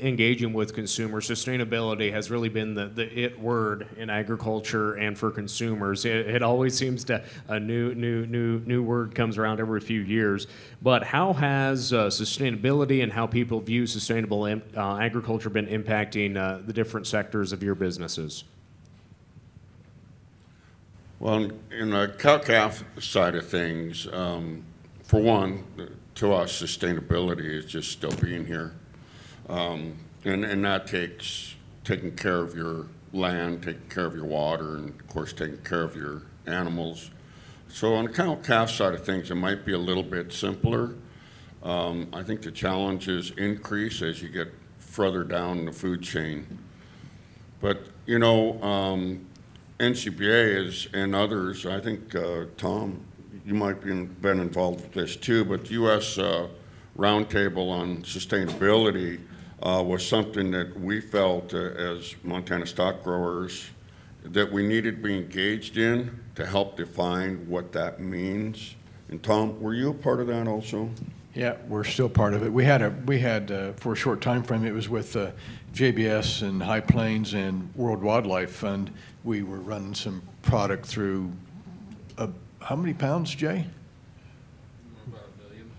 engaging with consumers, sustainability has really been the, the it word in agriculture and for consumers. It, it always seems to, a new, new, new, new word comes around every few years. But how has uh, sustainability and how people view sustainable uh, agriculture been impacting uh, the different sectors of your businesses? Well, in the cow-calf side of things, um, for one, to us, sustainability is just still being here. Um, and, and that takes taking care of your land, taking care of your water, and of course, taking care of your animals. So on the cow-calf side of things, it might be a little bit simpler. Um, I think the challenges increase as you get further down the food chain. But, you know, um, NCBA is, and others, I think, uh, Tom, you might be been involved with this too, but the U.S. uh, Roundtable on Sustainability uh, was something that we felt uh, as Montana stock growers that we needed to be engaged in to help define what that means. And Tom, were you a part of that also? Yeah, we're still part of it. We had a, we had, uh, for a short time frame, it was with uh, JBS and Hy-Plains and World Wildlife Fund. We were running some product through, uh, how many pounds, Jay?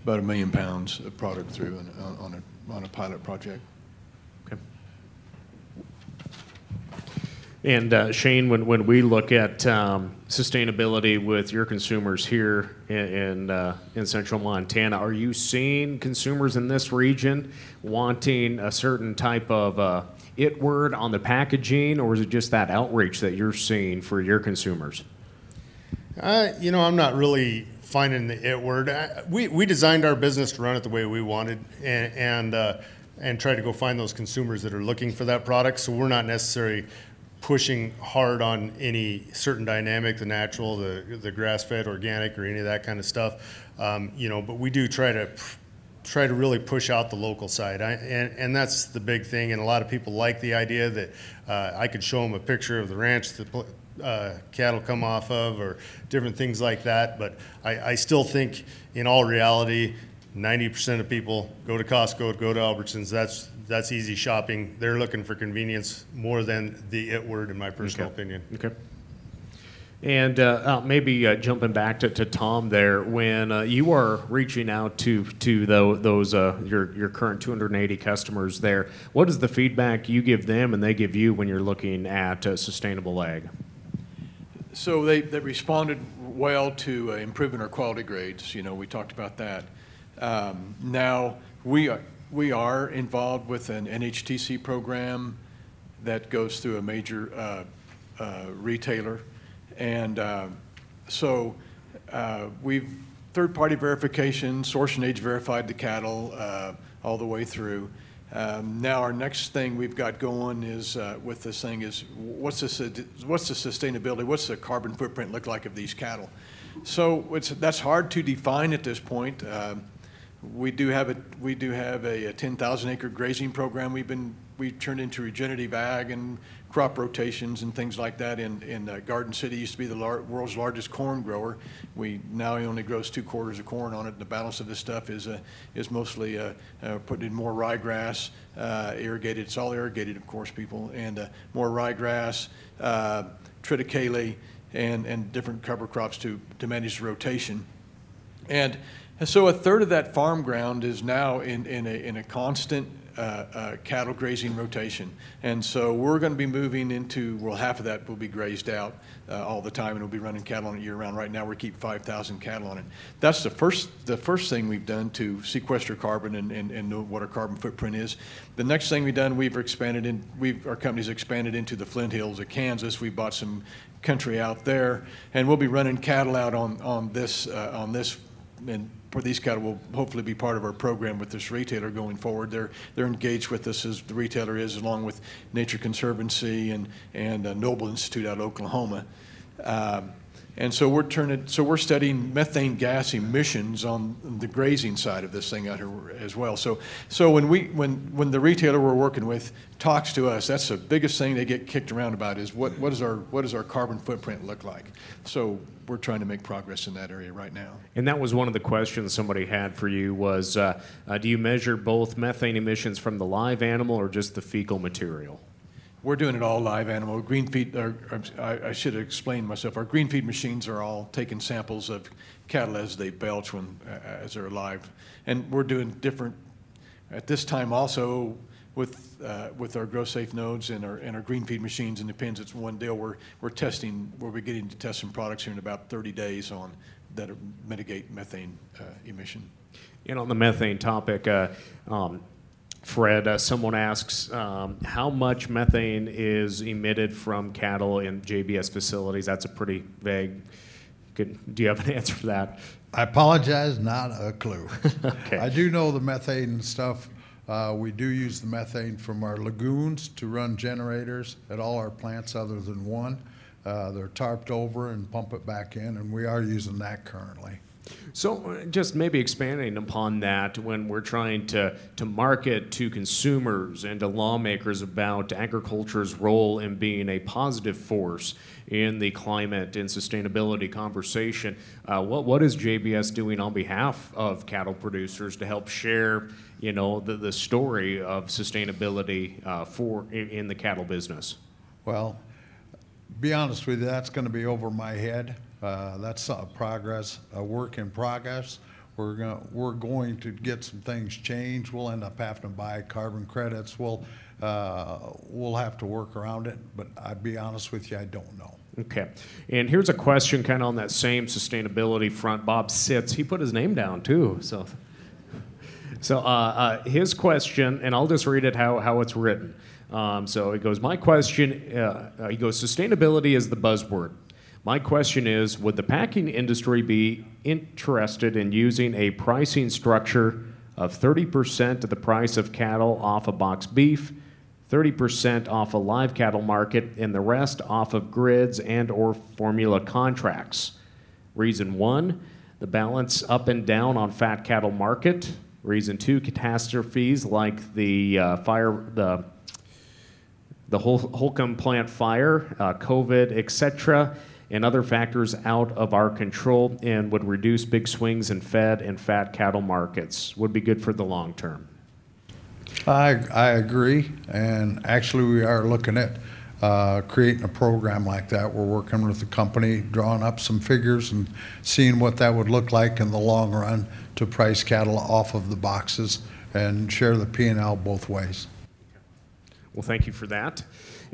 About a million pounds of product through on a, on a pilot project. Okay. And uh, Shane, when, when we look at um, sustainability with your consumers here in in, uh, in central Montana, are you seeing consumers in this region wanting a certain type of uh, it word on the packaging, or is it just that outreach that you're seeing for your consumers? Uh, you know, I'm not really finding the it word. I, we, we designed our business to run it the way we wanted and, and, uh, and try to go find those consumers that are looking for that product. So we're not necessarily pushing hard on any certain dynamic, the natural, the, the grass-fed, organic, or any of that kind of stuff. Um, you know, but we do try to try to really push out the local side. I, and, and that's the big thing. And a lot of people like the idea that uh, I could show them a picture of the ranch that uh, cattle come off of or different things like that. But I, I still think, in all reality, 90% of people go to Costco, go to Albertsons. That's, that's easy shopping. They're looking for convenience more than the it word, in my personal Okay. opinion. Okay. And uh, uh, maybe uh, jumping back to, to Tom there, when uh, you are reaching out to to the, those uh, your your current 280 customers there, what is the feedback you give them and they give you when you're looking at uh, sustainable ag? So they, they responded well to uh, improving our quality grades. You know, we talked about that. Um, now we are we are involved with an NHTC program that goes through a major retailer, and uh, so uh, we've third-party verification, source and age verified the cattle uh, all the way through. Um, now our next thing we've got going is uh, with this thing is what's the what's the sustainability? What's the carbon footprint look like of these cattle? So it's that's hard to define at this point. Um, we do have a we do have a, a 10,000 acre grazing program. We've been we turned into regenerative ag and crop rotations and things like that. In in uh, Garden City used to be the lar world's largest corn grower. We now only grows two quarters of corn on it. The balance of this stuff is uh, is mostly uh, uh, put in more ryegrass, uh, irrigated. It's all irrigated, of course, people, and uh, more ryegrass, triticale, and and different cover crops to to manage the rotation. And and so a third of that farm ground is now in, in, a, in a constant uh, uh, cattle grazing rotation. And so we're going to be moving into, well, half of that will be grazed out uh, all the time and we'll be running cattle on it year round. Right now we keep 5,000 cattle on it. That's the first, the first thing we've done to sequester carbon and, and, and know what our carbon footprint is. The next thing we've done, we've expanded in, we've, our company's expanded into the Flint Hills of Kansas. We bought some country out there and we'll be running cattle out on, on this, uh, on this and these cattle will hopefully be part of our program with this retailer going forward. They're they're engaged with us as the retailer is, along with Nature Conservancy and and uh, Noble Institute out of Oklahoma. Um, and so we're turning, so we're studying methane gas emissions on the grazing side of this thing out here as well. So, so when we, when, when the retailer we're working with talks to us, that's the biggest thing they get kicked around about is what, what is our, what does our carbon footprint look like? So we're trying to make progress in that area right now. And that was one of the questions somebody had for you was, uh, uh, do you measure both methane emissions from the live animal or just the fecal material? We're doing it all live animal. GreenFeed, or, I, I should have explained myself. Our GreenFeed machines are all taking samples of cattle as they belch when, as they're alive. And we're doing different, at this time also, with uh, with our GrowSafe nodes and our and our GreenFeed machines and the pins. It's one deal. We're we're testing. We're beginning to test some products here in about 30 days on that mitigate methane uh, emission. And on the methane topic, uh, um, Fred, uh, someone asks um, how much methane is emitted from cattle in JBS facilities. That's a pretty vague. Could, do you have an answer for that? I apologize, not a clue. okay. I do know the methane stuff. Uh, we do use the methane from our lagoons to run generators at all our plants other than one. Uh, they're tarped over and pump it back in, and we are using that currently. So, uh, just maybe expanding upon that, when we're trying to, to market to consumers and to lawmakers about agriculture's role in being a positive force in the climate and sustainability conversation, uh, what, what is JBS doing on behalf of cattle producers to help share, you know, the, the story of sustainability uh, for in, in the cattle business? Well, be honest with you, that's going to be over my head. Uh, that's a progress, a work in progress. We're going we're going to get some things changed. We'll end up having to buy carbon credits. We'll uh, we'll have to work around it. But I'd be honest with you, I don't know. Okay. And here's a question kind of on that same sustainability front. Bob Sitz, he put his name down too. So, so uh, uh, his question, and I'll just read it how, how it's written. Um, so it goes, My question, uh, uh, he goes, sustainability is the buzzword. My question is Would the packing industry be interested in using a pricing structure of 30% of the price of cattle off a of box beef, 30% off a live cattle market, and the rest off of grids and or formula contracts? Reason one, the balance up and down on fat cattle market. Reason two, catastrophes like the uh, fire, the the Holcomb plant fire, uh, COVID, etc and other factors out of our control and would reduce big swings in fed and fat cattle markets. Would be good for the long term. I, I agree, and actually we are looking at uh, creating a program like that. We're working with the company, drawing up some figures and seeing what that would look like in the long run to price cattle off of the boxes and share the P and L both ways. Well, thank you for that.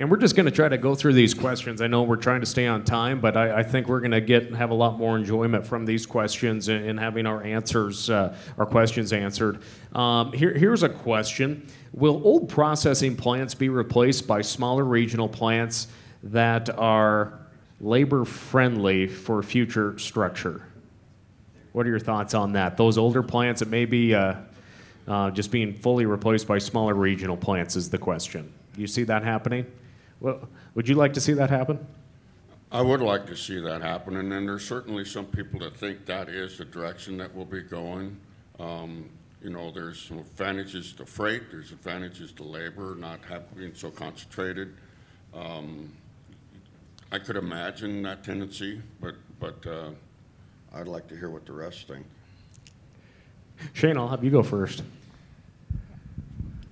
And we're just going to try to go through these questions. I know we're trying to stay on time, but I, I think we're going to get have a lot more enjoyment from these questions and, and having our answers, uh, our questions answered. Um, here, here's a question: Will old processing plants be replaced by smaller regional plants that are labor friendly for future structure? What are your thoughts on that? Those older plants that may be uh, uh, just being fully replaced by smaller regional plants is the question. You see that happening? Well, would you like to see that happen? I would like to see that happen, and then there's certainly some people that think that is the direction that we'll be going. Um, you know, there's some advantages to freight, there's advantages to labor, not being so concentrated. Um, I could imagine that tendency, but, but uh, I'd like to hear what the rest think. Shane, I'll have you go first.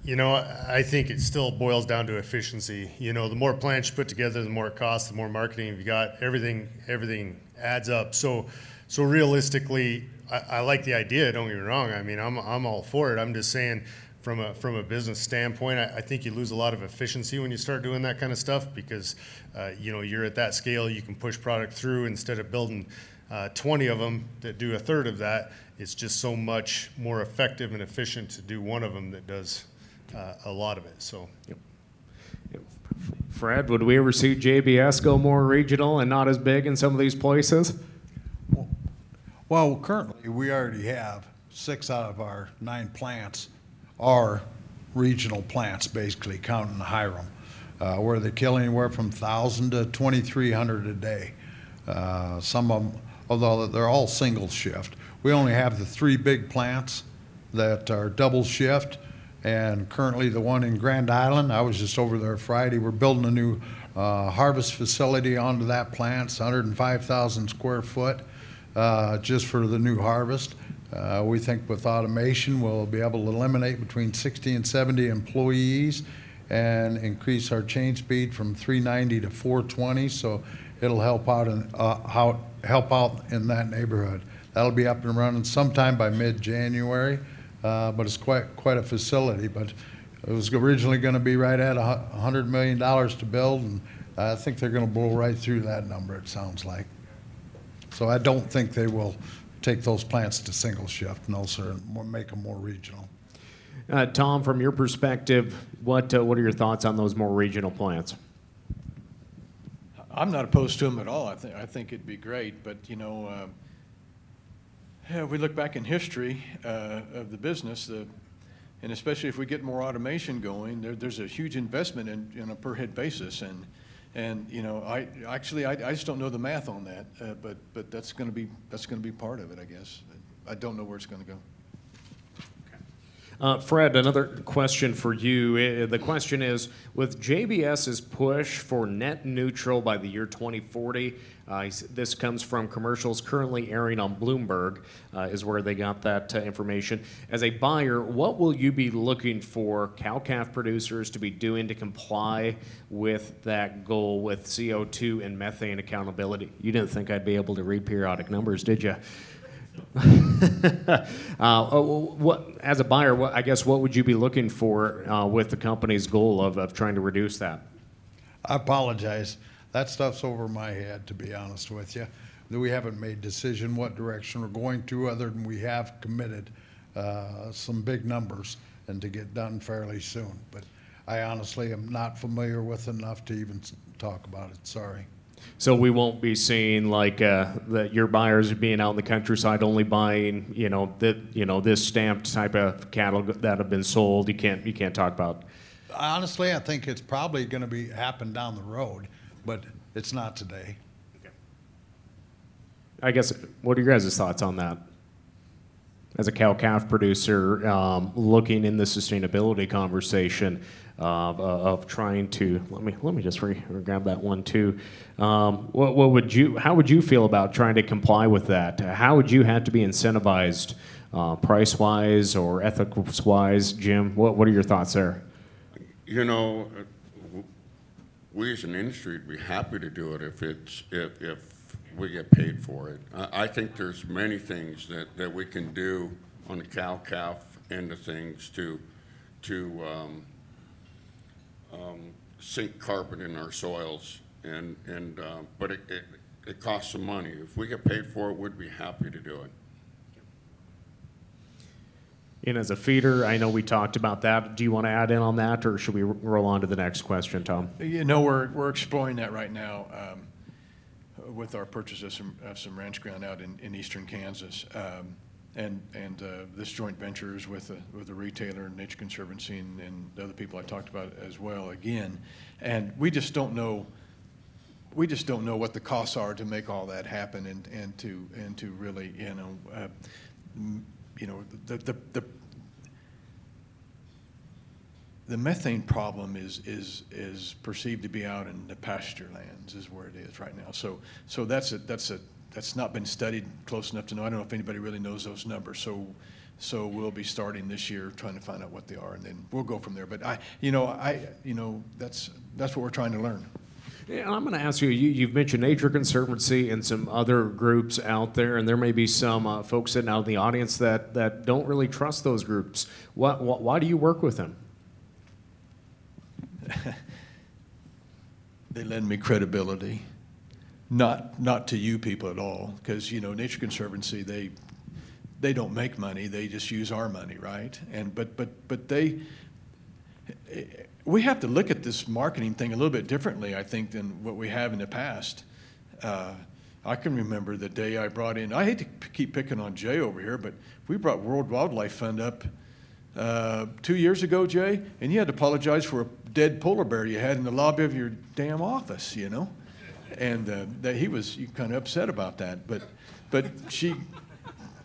You know, I think it still boils down to efficiency. You know, the more plants you put together, the more it costs, the more marketing you've got. Everything, everything adds up. So, so realistically, I, I like the idea. Don't get me wrong. I mean, I'm, I'm all for it. I'm just saying, from a from a business standpoint, I, I think you lose a lot of efficiency when you start doing that kind of stuff because, uh, you know, you're at that scale. You can push product through instead of building uh, 20 of them that do a third of that. It's just so much more effective and efficient to do one of them that does uh, a lot of it. So. Yep. Fred, would we ever see JBS go more regional and not as big in some of these places? Well, currently, we already have six out of our nine plants are regional plants, basically, counting Hyrum, uh, where they kill anywhere from 1,000 to 2,300 a day. Uh, some of them, although they're all single shift. We only have the three big plants that are double shift, and currently the one in Grand Island, I was just over there Friday, we're building a new uh, harvest facility onto that plant, it's 105,000 square foot, uh, just for the new harvest. Uh, we think with automation, we'll be able to eliminate between 60 and 70 employees and increase our chain speed from 390 to 420. So it'll help out in, uh, help out in that neighborhood. That'll be up and running sometime by mid-January, uh, but it's quite quite a facility. But it was originally going to be right at a hundred million dollars to build, and I think they're going to blow right through that number. It sounds like. So I don't think they will take those plants to single shift. No, sir, and make them more regional. Uh, Tom, from your perspective, what uh, what are your thoughts on those more regional plants? I'm not opposed to them at all. I think I think it'd be great, but you know, uh, yeah, we look back in history uh, of the business, the, and especially if we get more automation going, there, there's a huge investment in, in a per head basis, and and you know, I actually I, I just don't know the math on that, uh, but but that's going to be that's going to be part of it, I guess. I don't know where it's going to go. Uh, Fred, another question for you. The question is With JBS's push for net neutral by the year 2040, uh, this comes from commercials currently airing on Bloomberg, uh, is where they got that uh, information. As a buyer, what will you be looking for cow calf producers to be doing to comply with that goal with CO2 and methane accountability? You didn't think I'd be able to read periodic numbers, did you? uh, oh, what, as a buyer, what, I guess what would you be looking for uh, with the company's goal of, of trying to reduce that? I apologize. That stuff's over my head, to be honest with you. We haven't made decision what direction we're going to, other than we have committed uh, some big numbers and to get done fairly soon. But I honestly am not familiar with enough to even talk about it. Sorry. So we won't be seeing like uh, that your buyers are being out in the countryside only buying, you know, that you know this stamped type of cattle that have been sold. You can't you can't talk about. Honestly, I think it's probably going to be happen down the road, but it's not today. Okay. I guess what are your guys' thoughts on that? As a cow calf producer, um, looking in the sustainability conversation, of, uh, of trying to let me let me just re, grab that one too. Um, what, what would you how would you feel about trying to comply with that? How would you have to be incentivized, uh, price wise or ethics wise, Jim? What what are your thoughts there? You know, we as an industry would be happy to do it if it's, if, if we get paid for it. I, I think there's many things that, that we can do on the cow-calf end of things to, to, um, um, sink carbon in our soils and, and, uh, but it, it, it costs some money. If we get paid for it, we'd be happy to do it. And as a feeder, I know we talked about that. Do you want to add in on that, or should we roll on to the next question, Tom? You know, we're, we're exploring that right now um, with our purchase of some, of some ranch ground out in, in eastern Kansas. Um, And, and uh, this joint venture is with, the- with the retailer, Nature Conservancy, and, and the other people I talked about as well, again. And we just don't know, we just don't know what the costs are to make all that happen and, and to, and to really, you know, uh, you know, the, the, the the methane problem is, is, is perceived to be out in the pasture lands is where it is right now. So, so that's a, that's a, that's not been studied close enough to know. I don't know if anybody really knows those numbers. So, so we'll be starting this year trying to find out what they are and then we'll go from there. But I, you know, I, you know, that's, that's what we're trying to learn. Yeah, I'm going to ask you, you. You've mentioned Nature Conservancy and some other groups out there, and there may be some uh, folks sitting out in the audience that, that don't really trust those groups. What, why do you work with them? they lend me credibility. Not, not to you people at all, because, you know, Nature Conservancy, they, they don't make money, they just use our money, right? And, but, but, but they, we have to look at this marketing thing a little bit differently, I think, than what we have in the past. Uh, I can remember the day I brought in, I hate to keep picking on Jay over here, but we brought World Wildlife Fund up uh, two years ago, Jay, and you had to apologize for a dead polar bear you had in the lobby of your damn office, you know? And uh, that he was kind of upset about that. But, but she,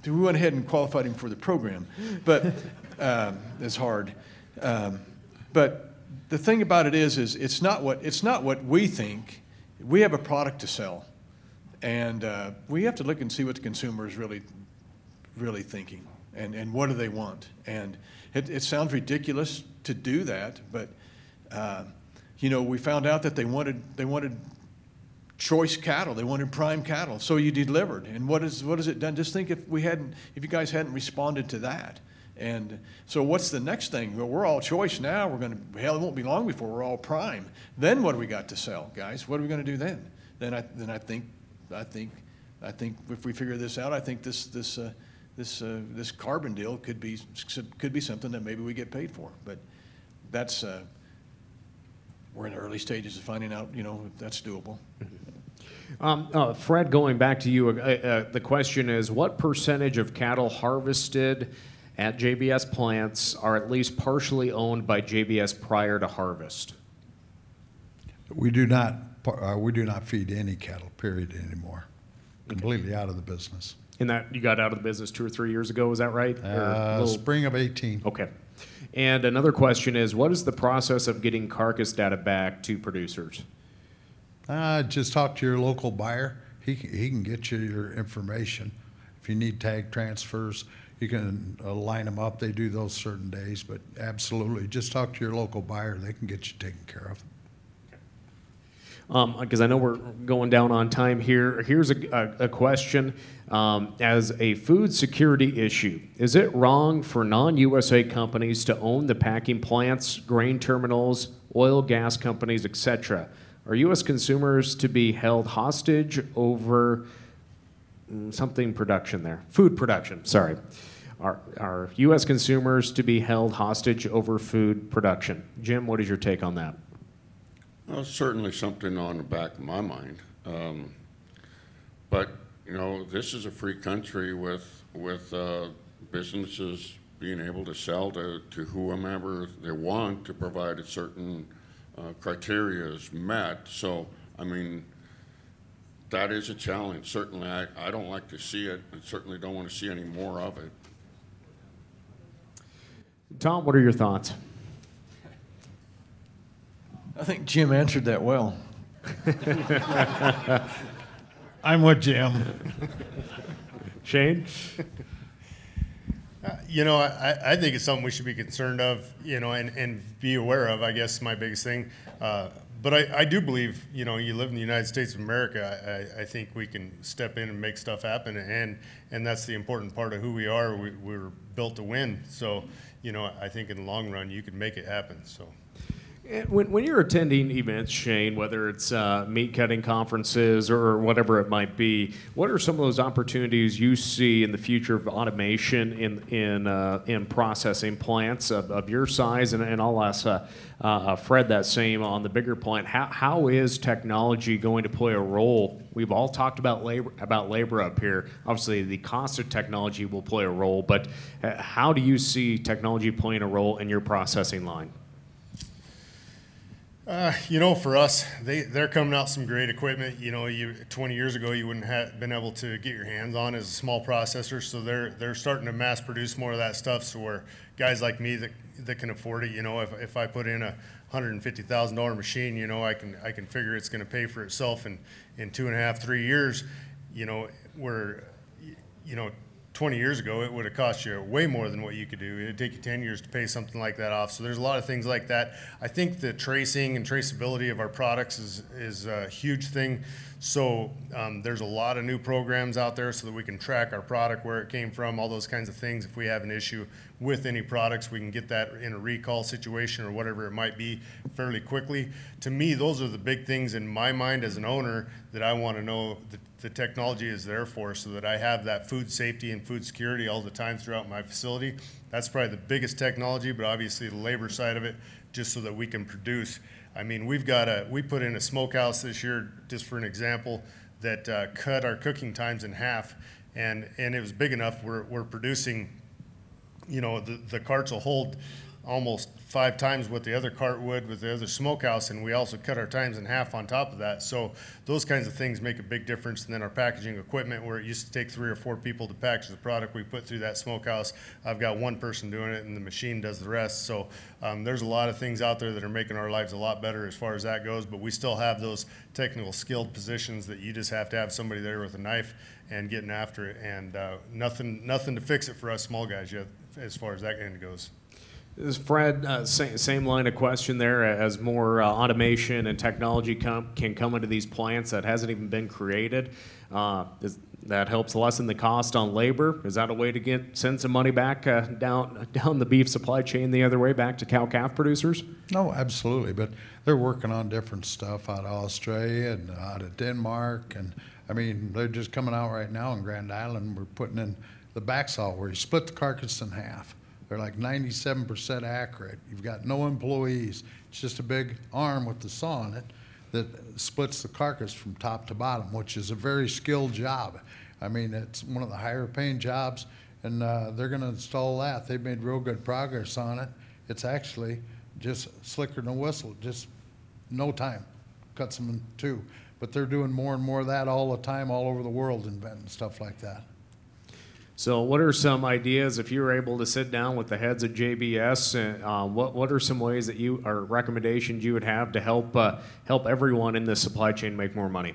we went ahead and qualified him for the program. But um, it's hard. Um, but the thing about it is, is it's not what, it's not what we think. We have a product to sell. And uh, we have to look and see what the consumer is really, really thinking and, and what do they want. And it, it sounds ridiculous to do that, but uh, you know, we found out that they wanted they wanted choice cattle, they wanted prime cattle, so you delivered. And what is what has it done? Just think if we hadn't, if you guys hadn't responded to that. And so, what's the next thing? Well, we're all choice now. We're going to hell. It won't be long before we're all prime. Then what do we got to sell, guys? What are we going to do then? Then I then I think I think I think if we figure this out, I think this this. Uh, this, uh, this carbon deal could be, could be something that maybe we get paid for. But that's, uh, we're in the early stages of finding out, you know, if that's doable. Um, uh, Fred, going back to you, uh, uh, the question is what percentage of cattle harvested at JBS plants are at least partially owned by JBS prior to harvest? We do not, uh, we do not feed any cattle, period, anymore. Completely out of the business. And that you got out of the business two or three years ago, is that right? Uh, little- Spring of 18. Okay. And another question is what is the process of getting carcass data back to producers? Uh, just talk to your local buyer. He, he can get you your information. If you need tag transfers, you can uh, line them up. They do those certain days, but absolutely, just talk to your local buyer. They can get you taken care of. because I know we're going down on time here. Here's a, a, a question. Um, as a food security issue, is it wrong for non USA companies to own the packing plants, grain terminals, oil, gas companies, etc.? Are U.S. consumers to be held hostage over mm, something production there? Food production, sorry. Are, are U.S. consumers to be held hostage over food production? Jim, what is your take on that? Well, certainly something on the back of my mind. Um, but, you know, this is a free country with, with uh, businesses being able to sell to, to whomever they want to provide a certain uh, criteria is met. So, I mean, that is a challenge. Certainly, I, I don't like to see it, and certainly don't want to see any more of it. Tom, what are your thoughts? I think Jim answered that well. I'm with Jim. Shane? Uh, you know, I, I think it's something we should be concerned of, you know, and, and be aware of, I guess, my biggest thing. Uh, but I, I do believe, you know, you live in the United States of America. I, I think we can step in and make stuff happen, and and that's the important part of who we are. We, we're built to win. So, you know, I think in the long run, you can make it happen. So. When, when you're attending events, Shane, whether it's uh, meat cutting conferences or whatever it might be, what are some of those opportunities you see in the future of automation in in uh, in processing plants of, of your size? And, and I'll ask uh, uh Fred that same on the bigger plant. How, how is technology going to play a role? We've all talked about labor about labor up here. Obviously, the cost of technology will play a role, but uh, how do you see technology playing a role in your processing line? Uh, you know, for us, they they're coming out some great equipment. You know, you 20 years ago you wouldn't have been able to get your hands on as a small processor. So they're they're starting to mass produce more of that stuff. So where guys like me that that can afford it, you know, if if I put in a hundred and fifty thousand dollar machine, you know, I can I can figure it's going to pay for itself in in two and a half three years. You know, where you know 20 years ago, it would have cost you way more than what you could do. It'd take you 10 years to pay something like that off. So there's a lot of things like that. I think the tracing and traceability of our products is, is a huge thing. So um, there's a lot of new programs out there so that we can track our product, where it came from, all those kinds of things. If we have an issue with any products, we can get that in a recall situation or whatever it might be fairly quickly. To me, those are the big things in my mind as an owner that I want to know the technology is there for so that I have that food safety and food security all the time throughout my facility. That's probably the biggest technology, but obviously the labor side of it, just so that we can produce. I mean, we've got a, we put in a smokehouse this year, just for an example, that uh, cut our cooking times in half. And, and it was big enough, we're, we're producing, you know, the, the carts will hold almost five times what the other cart would with the other smokehouse, and we also cut our times in half on top of that. So those kinds of things make a big difference. And then our packaging equipment, where it used to take three or four people to package the product we put through that smokehouse, I've got one person doing it, and the machine does the rest. So um, there's a lot of things out there that are making our lives a lot better as far as that goes. But we still have those technical skilled positions that you just have to have somebody there with a knife and getting after it, and uh, nothing nothing to fix it for us small guys yet as far as that end goes. Is Fred, uh, same, same line of question there, as more uh, automation and technology com- can come into these plants that hasn't even been created. Uh, is, that helps lessen the cost on labor. Is that a way to get send some money back uh, down down the beef supply chain the other way back to cow calf producers? No, absolutely. But they're working on different stuff out of Australia and out of Denmark, and I mean they're just coming out right now in Grand Island. We're putting in the back saw where you split the carcass in half they're like 97% accurate. You've got no employees. It's just a big arm with the saw on it that splits the carcass from top to bottom, which is a very skilled job. I mean, it's one of the higher paying jobs, and uh, they're going to install that. They've made real good progress on it. It's actually just slicker than a whistle, just no time. Cuts them in two. But they're doing more and more of that all the time, all over the world, inventing stuff like that. So, what are some ideas if you were able to sit down with the heads of JBS? And, uh, what what are some ways that you or recommendations you would have to help uh, help everyone in the supply chain make more money?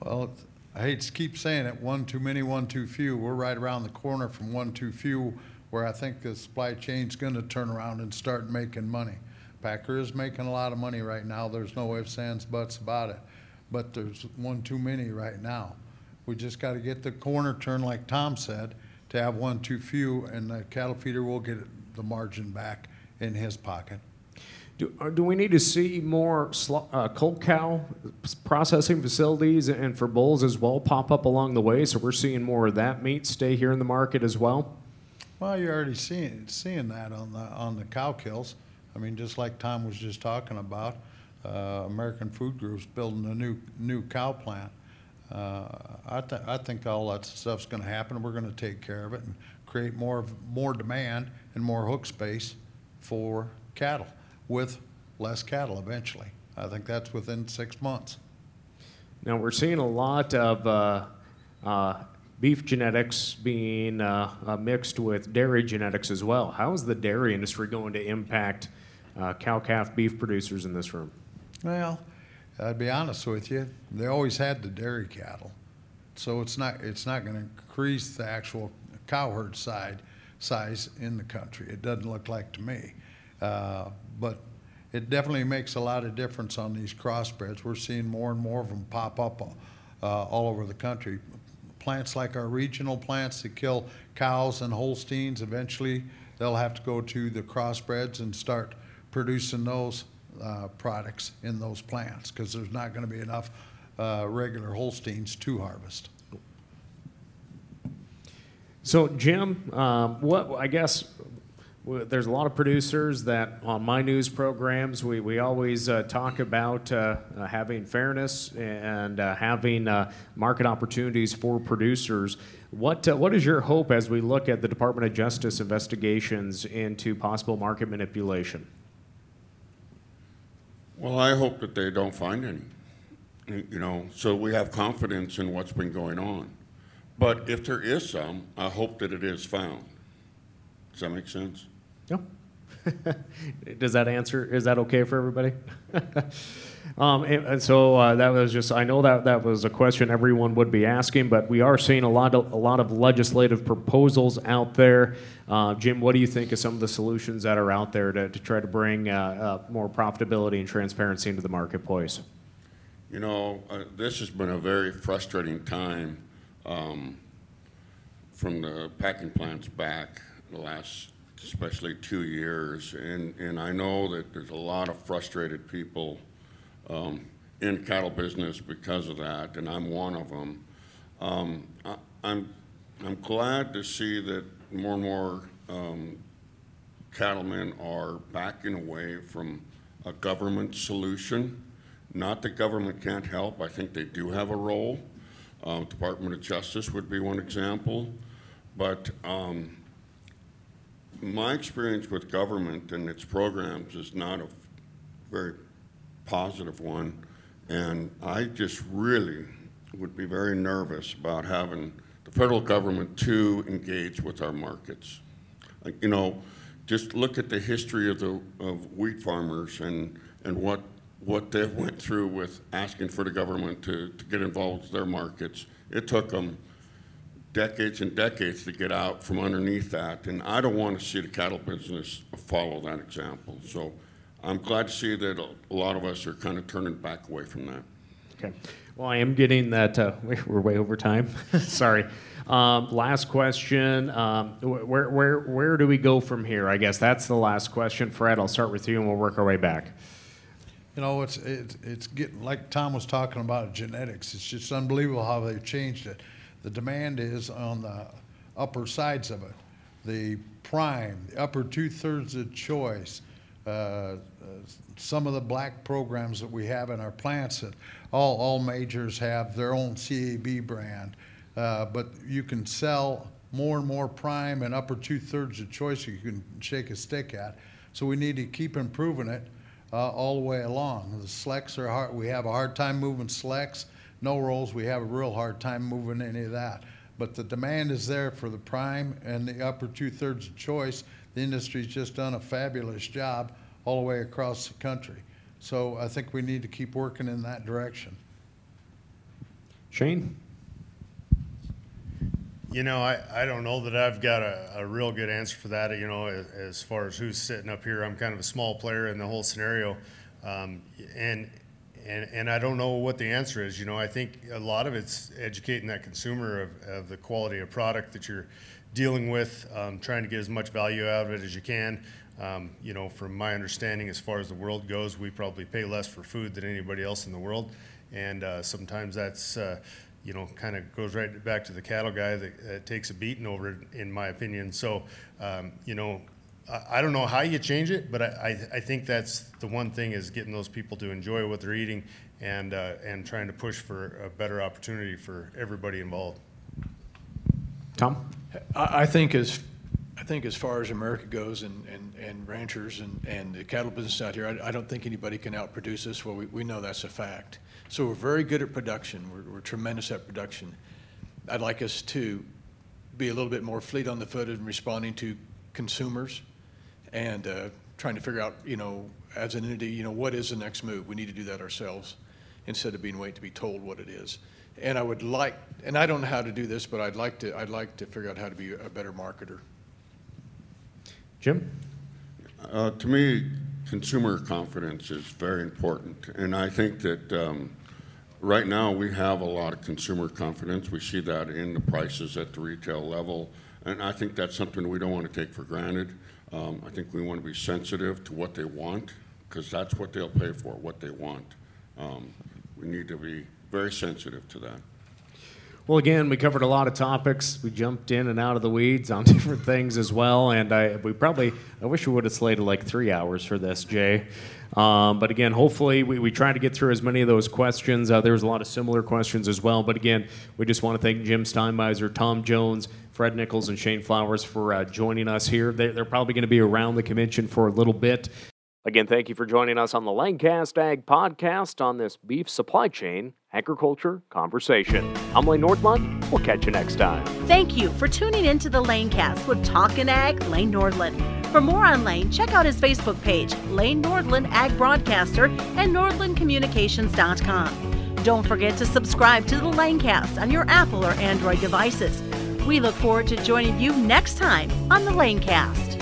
Well, I hate to keep saying it, one too many, one too few. We're right around the corner from one too few, where I think the supply chain's going to turn around and start making money. Packer is making a lot of money right now. There's no ifs, ands, buts about it. But there's one too many right now. We just got to get the corner turned, like Tom said, to have one too few, and the cattle feeder will get the margin back in his pocket. Do, uh, do we need to see more uh, cull cow processing facilities and for bulls as well pop up along the way? So we're seeing more of that meat stay here in the market as well. Well, you're already seeing seeing that on the on the cow kills. I mean, just like Tom was just talking about, uh, American Food Group's building a new new cow plant uh, I, th- I think all that stuff's going to happen. We're going to take care of it and create more more demand and more hook space for cattle with less cattle eventually. I think that's within six months. Now we're seeing a lot of uh, uh, beef genetics being uh, uh mixed with dairy genetics as well. How is the dairy industry going to impact uh, cow calf beef producers in this room? Well, I'd be honest with you, they always had the dairy cattle. So it's not, it's not going to increase the actual cow herd side, size in the country. It doesn't look like to me. Uh, But it definitely makes a lot of difference on these crossbreds. We're seeing more and more of them pop up uh, all over the country. Plants like our regional plants that kill cows and Holsteins, eventually they'll have to go to the crossbreds and start producing those uh, products in those plants because there's not going to be enough uh, regular Holsteins to harvest. So, Jim, um, what I guess there's a lot of producers that on my news programs we, we always uh, talk about uh, uh, having fairness and uh, having uh, market opportunities for producers. What what is your hope as we look at the Department of Justice investigations into possible market manipulation? Well, I hope that they don't find any, you know, so we have confidence in what's been going on. But if there is some, I hope that it is found. Does that make sense? No. Does that answer? Is that okay for everybody? um, and, and so uh, that was just. I know that that was a question everyone would be asking, but we are seeing a lot of a lot of legislative proposals out there. Uh, Jim, what do you think of some of the solutions that are out there to, to try to bring uh, uh, more profitability and transparency into the marketplace? You know, uh, this has been a very frustrating time um, from the packing plants back the last, especially two years. And, and I know that there's a lot of frustrated people um, in cattle business because of that, and I'm one of them. Um, I, I'm, I'm glad to see that more and more um, cattlemen are backing away from a government solution. Not that government can't help, I think they do have a role. Uh, Department of Justice would be one example. But um, my experience with government and its programs is not a very positive one. And I just really would be very nervous about having the federal government to engage with our markets. You know, just look at the history of the of wheat farmers and and what what they went through with asking for the government to, to get involved with their markets. It took them decades and decades to get out from underneath that, and I don't want to see the cattle business follow that example. So I'm glad to see that a lot of us are kind of turning back away from that. Okay. Well, I am getting that. Uh, we're way over time. Sorry. Um, last question. Um, where, where, where do we go from here? I guess that's the last question. Fred, I'll start with you and we'll work our way back. You know, it's, it's, it's getting, like Tom was talking about genetics, it's just unbelievable how they've changed it. The demand is on the upper sides of it. The prime, the upper two thirds of choice, uh, uh, some of the black programs that we have in our plants that all, all majors have their own CAB brand. Uh, but you can sell more and more prime and upper two thirds of choice you can shake a stick at. So we need to keep improving it uh, all the way along. The selects are hard. We have a hard time moving selects. No rolls. We have a real hard time moving any of that. But the demand is there for the prime and the upper two thirds of choice. The industry's just done a fabulous job all the way across the country. So I think we need to keep working in that direction. Shane? You know, I, I don't know that I've got a, a real good answer for that. You know, as, as far as who's sitting up here, I'm kind of a small player in the whole scenario, um, and and and I don't know what the answer is. You know, I think a lot of it's educating that consumer of, of the quality of product that you're dealing with, um, trying to get as much value out of it as you can. Um, you know, from my understanding, as far as the world goes, we probably pay less for food than anybody else in the world, and uh, sometimes that's uh, you know, kind of goes right back to the cattle guy that uh, takes a beating over it, in my opinion. So, um, you know, I, I, don't know how you change it, but I, I, I, think that's the one thing is getting those people to enjoy what they're eating and, uh, and trying to push for a better opportunity for everybody involved. Tom? I, I think as I think as far as America goes and, and, and ranchers and, and the cattle business out here, I, I don't think anybody can outproduce us. Well, we, we know that's a fact. So we're very good at production. We're, we're tremendous at production. I'd like us to be a little bit more fleet on the foot in responding to consumers and uh, trying to figure out, you know, as an entity, you know, what is the next move? We need to do that ourselves instead of being wait to be told what it is. and I would like, and I don't know how to do this, but I'd like to, I'd like to figure out how to be a better marketer. Jim? Uh, to me, consumer confidence is very important, and I think that um, right now we have a lot of consumer confidence. We see that in the prices at the retail level, and I think that's something we don't want to take for granted. Um, I think we want to be sensitive to what they want because that's what they'll pay for, what they want. Um, we need to be very sensitive to that. Well, again, we covered a lot of topics. We jumped in and out of the weeds on different things as well, and I we probably I wish we would have slated like three hours for this, Jay. Um, but again, hopefully we, we try to get through as many of those questions. Uh, there was a lot of similar questions as well. But again, we just want to thank Jim Steinbeisser, Tom Jones, Fred Nichols, and Shane Flowers for uh, joining us here. They, they're probably going to be around the convention for a little bit. Again, thank you for joining us on the Lanecast Ag Podcast on this beef supply chain agriculture conversation. I'm Lane Nordlund. We'll catch you next time. Thank you for tuning in to the Lanecast with Talkin' Ag Lane Nordlund. For more on Lane, check out his Facebook page, Lane Nordlund Ag Broadcaster, and NordlundCommunications.com. Don't forget to subscribe to the Lanecast on your Apple or Android devices. We look forward to joining you next time on the Lanecast.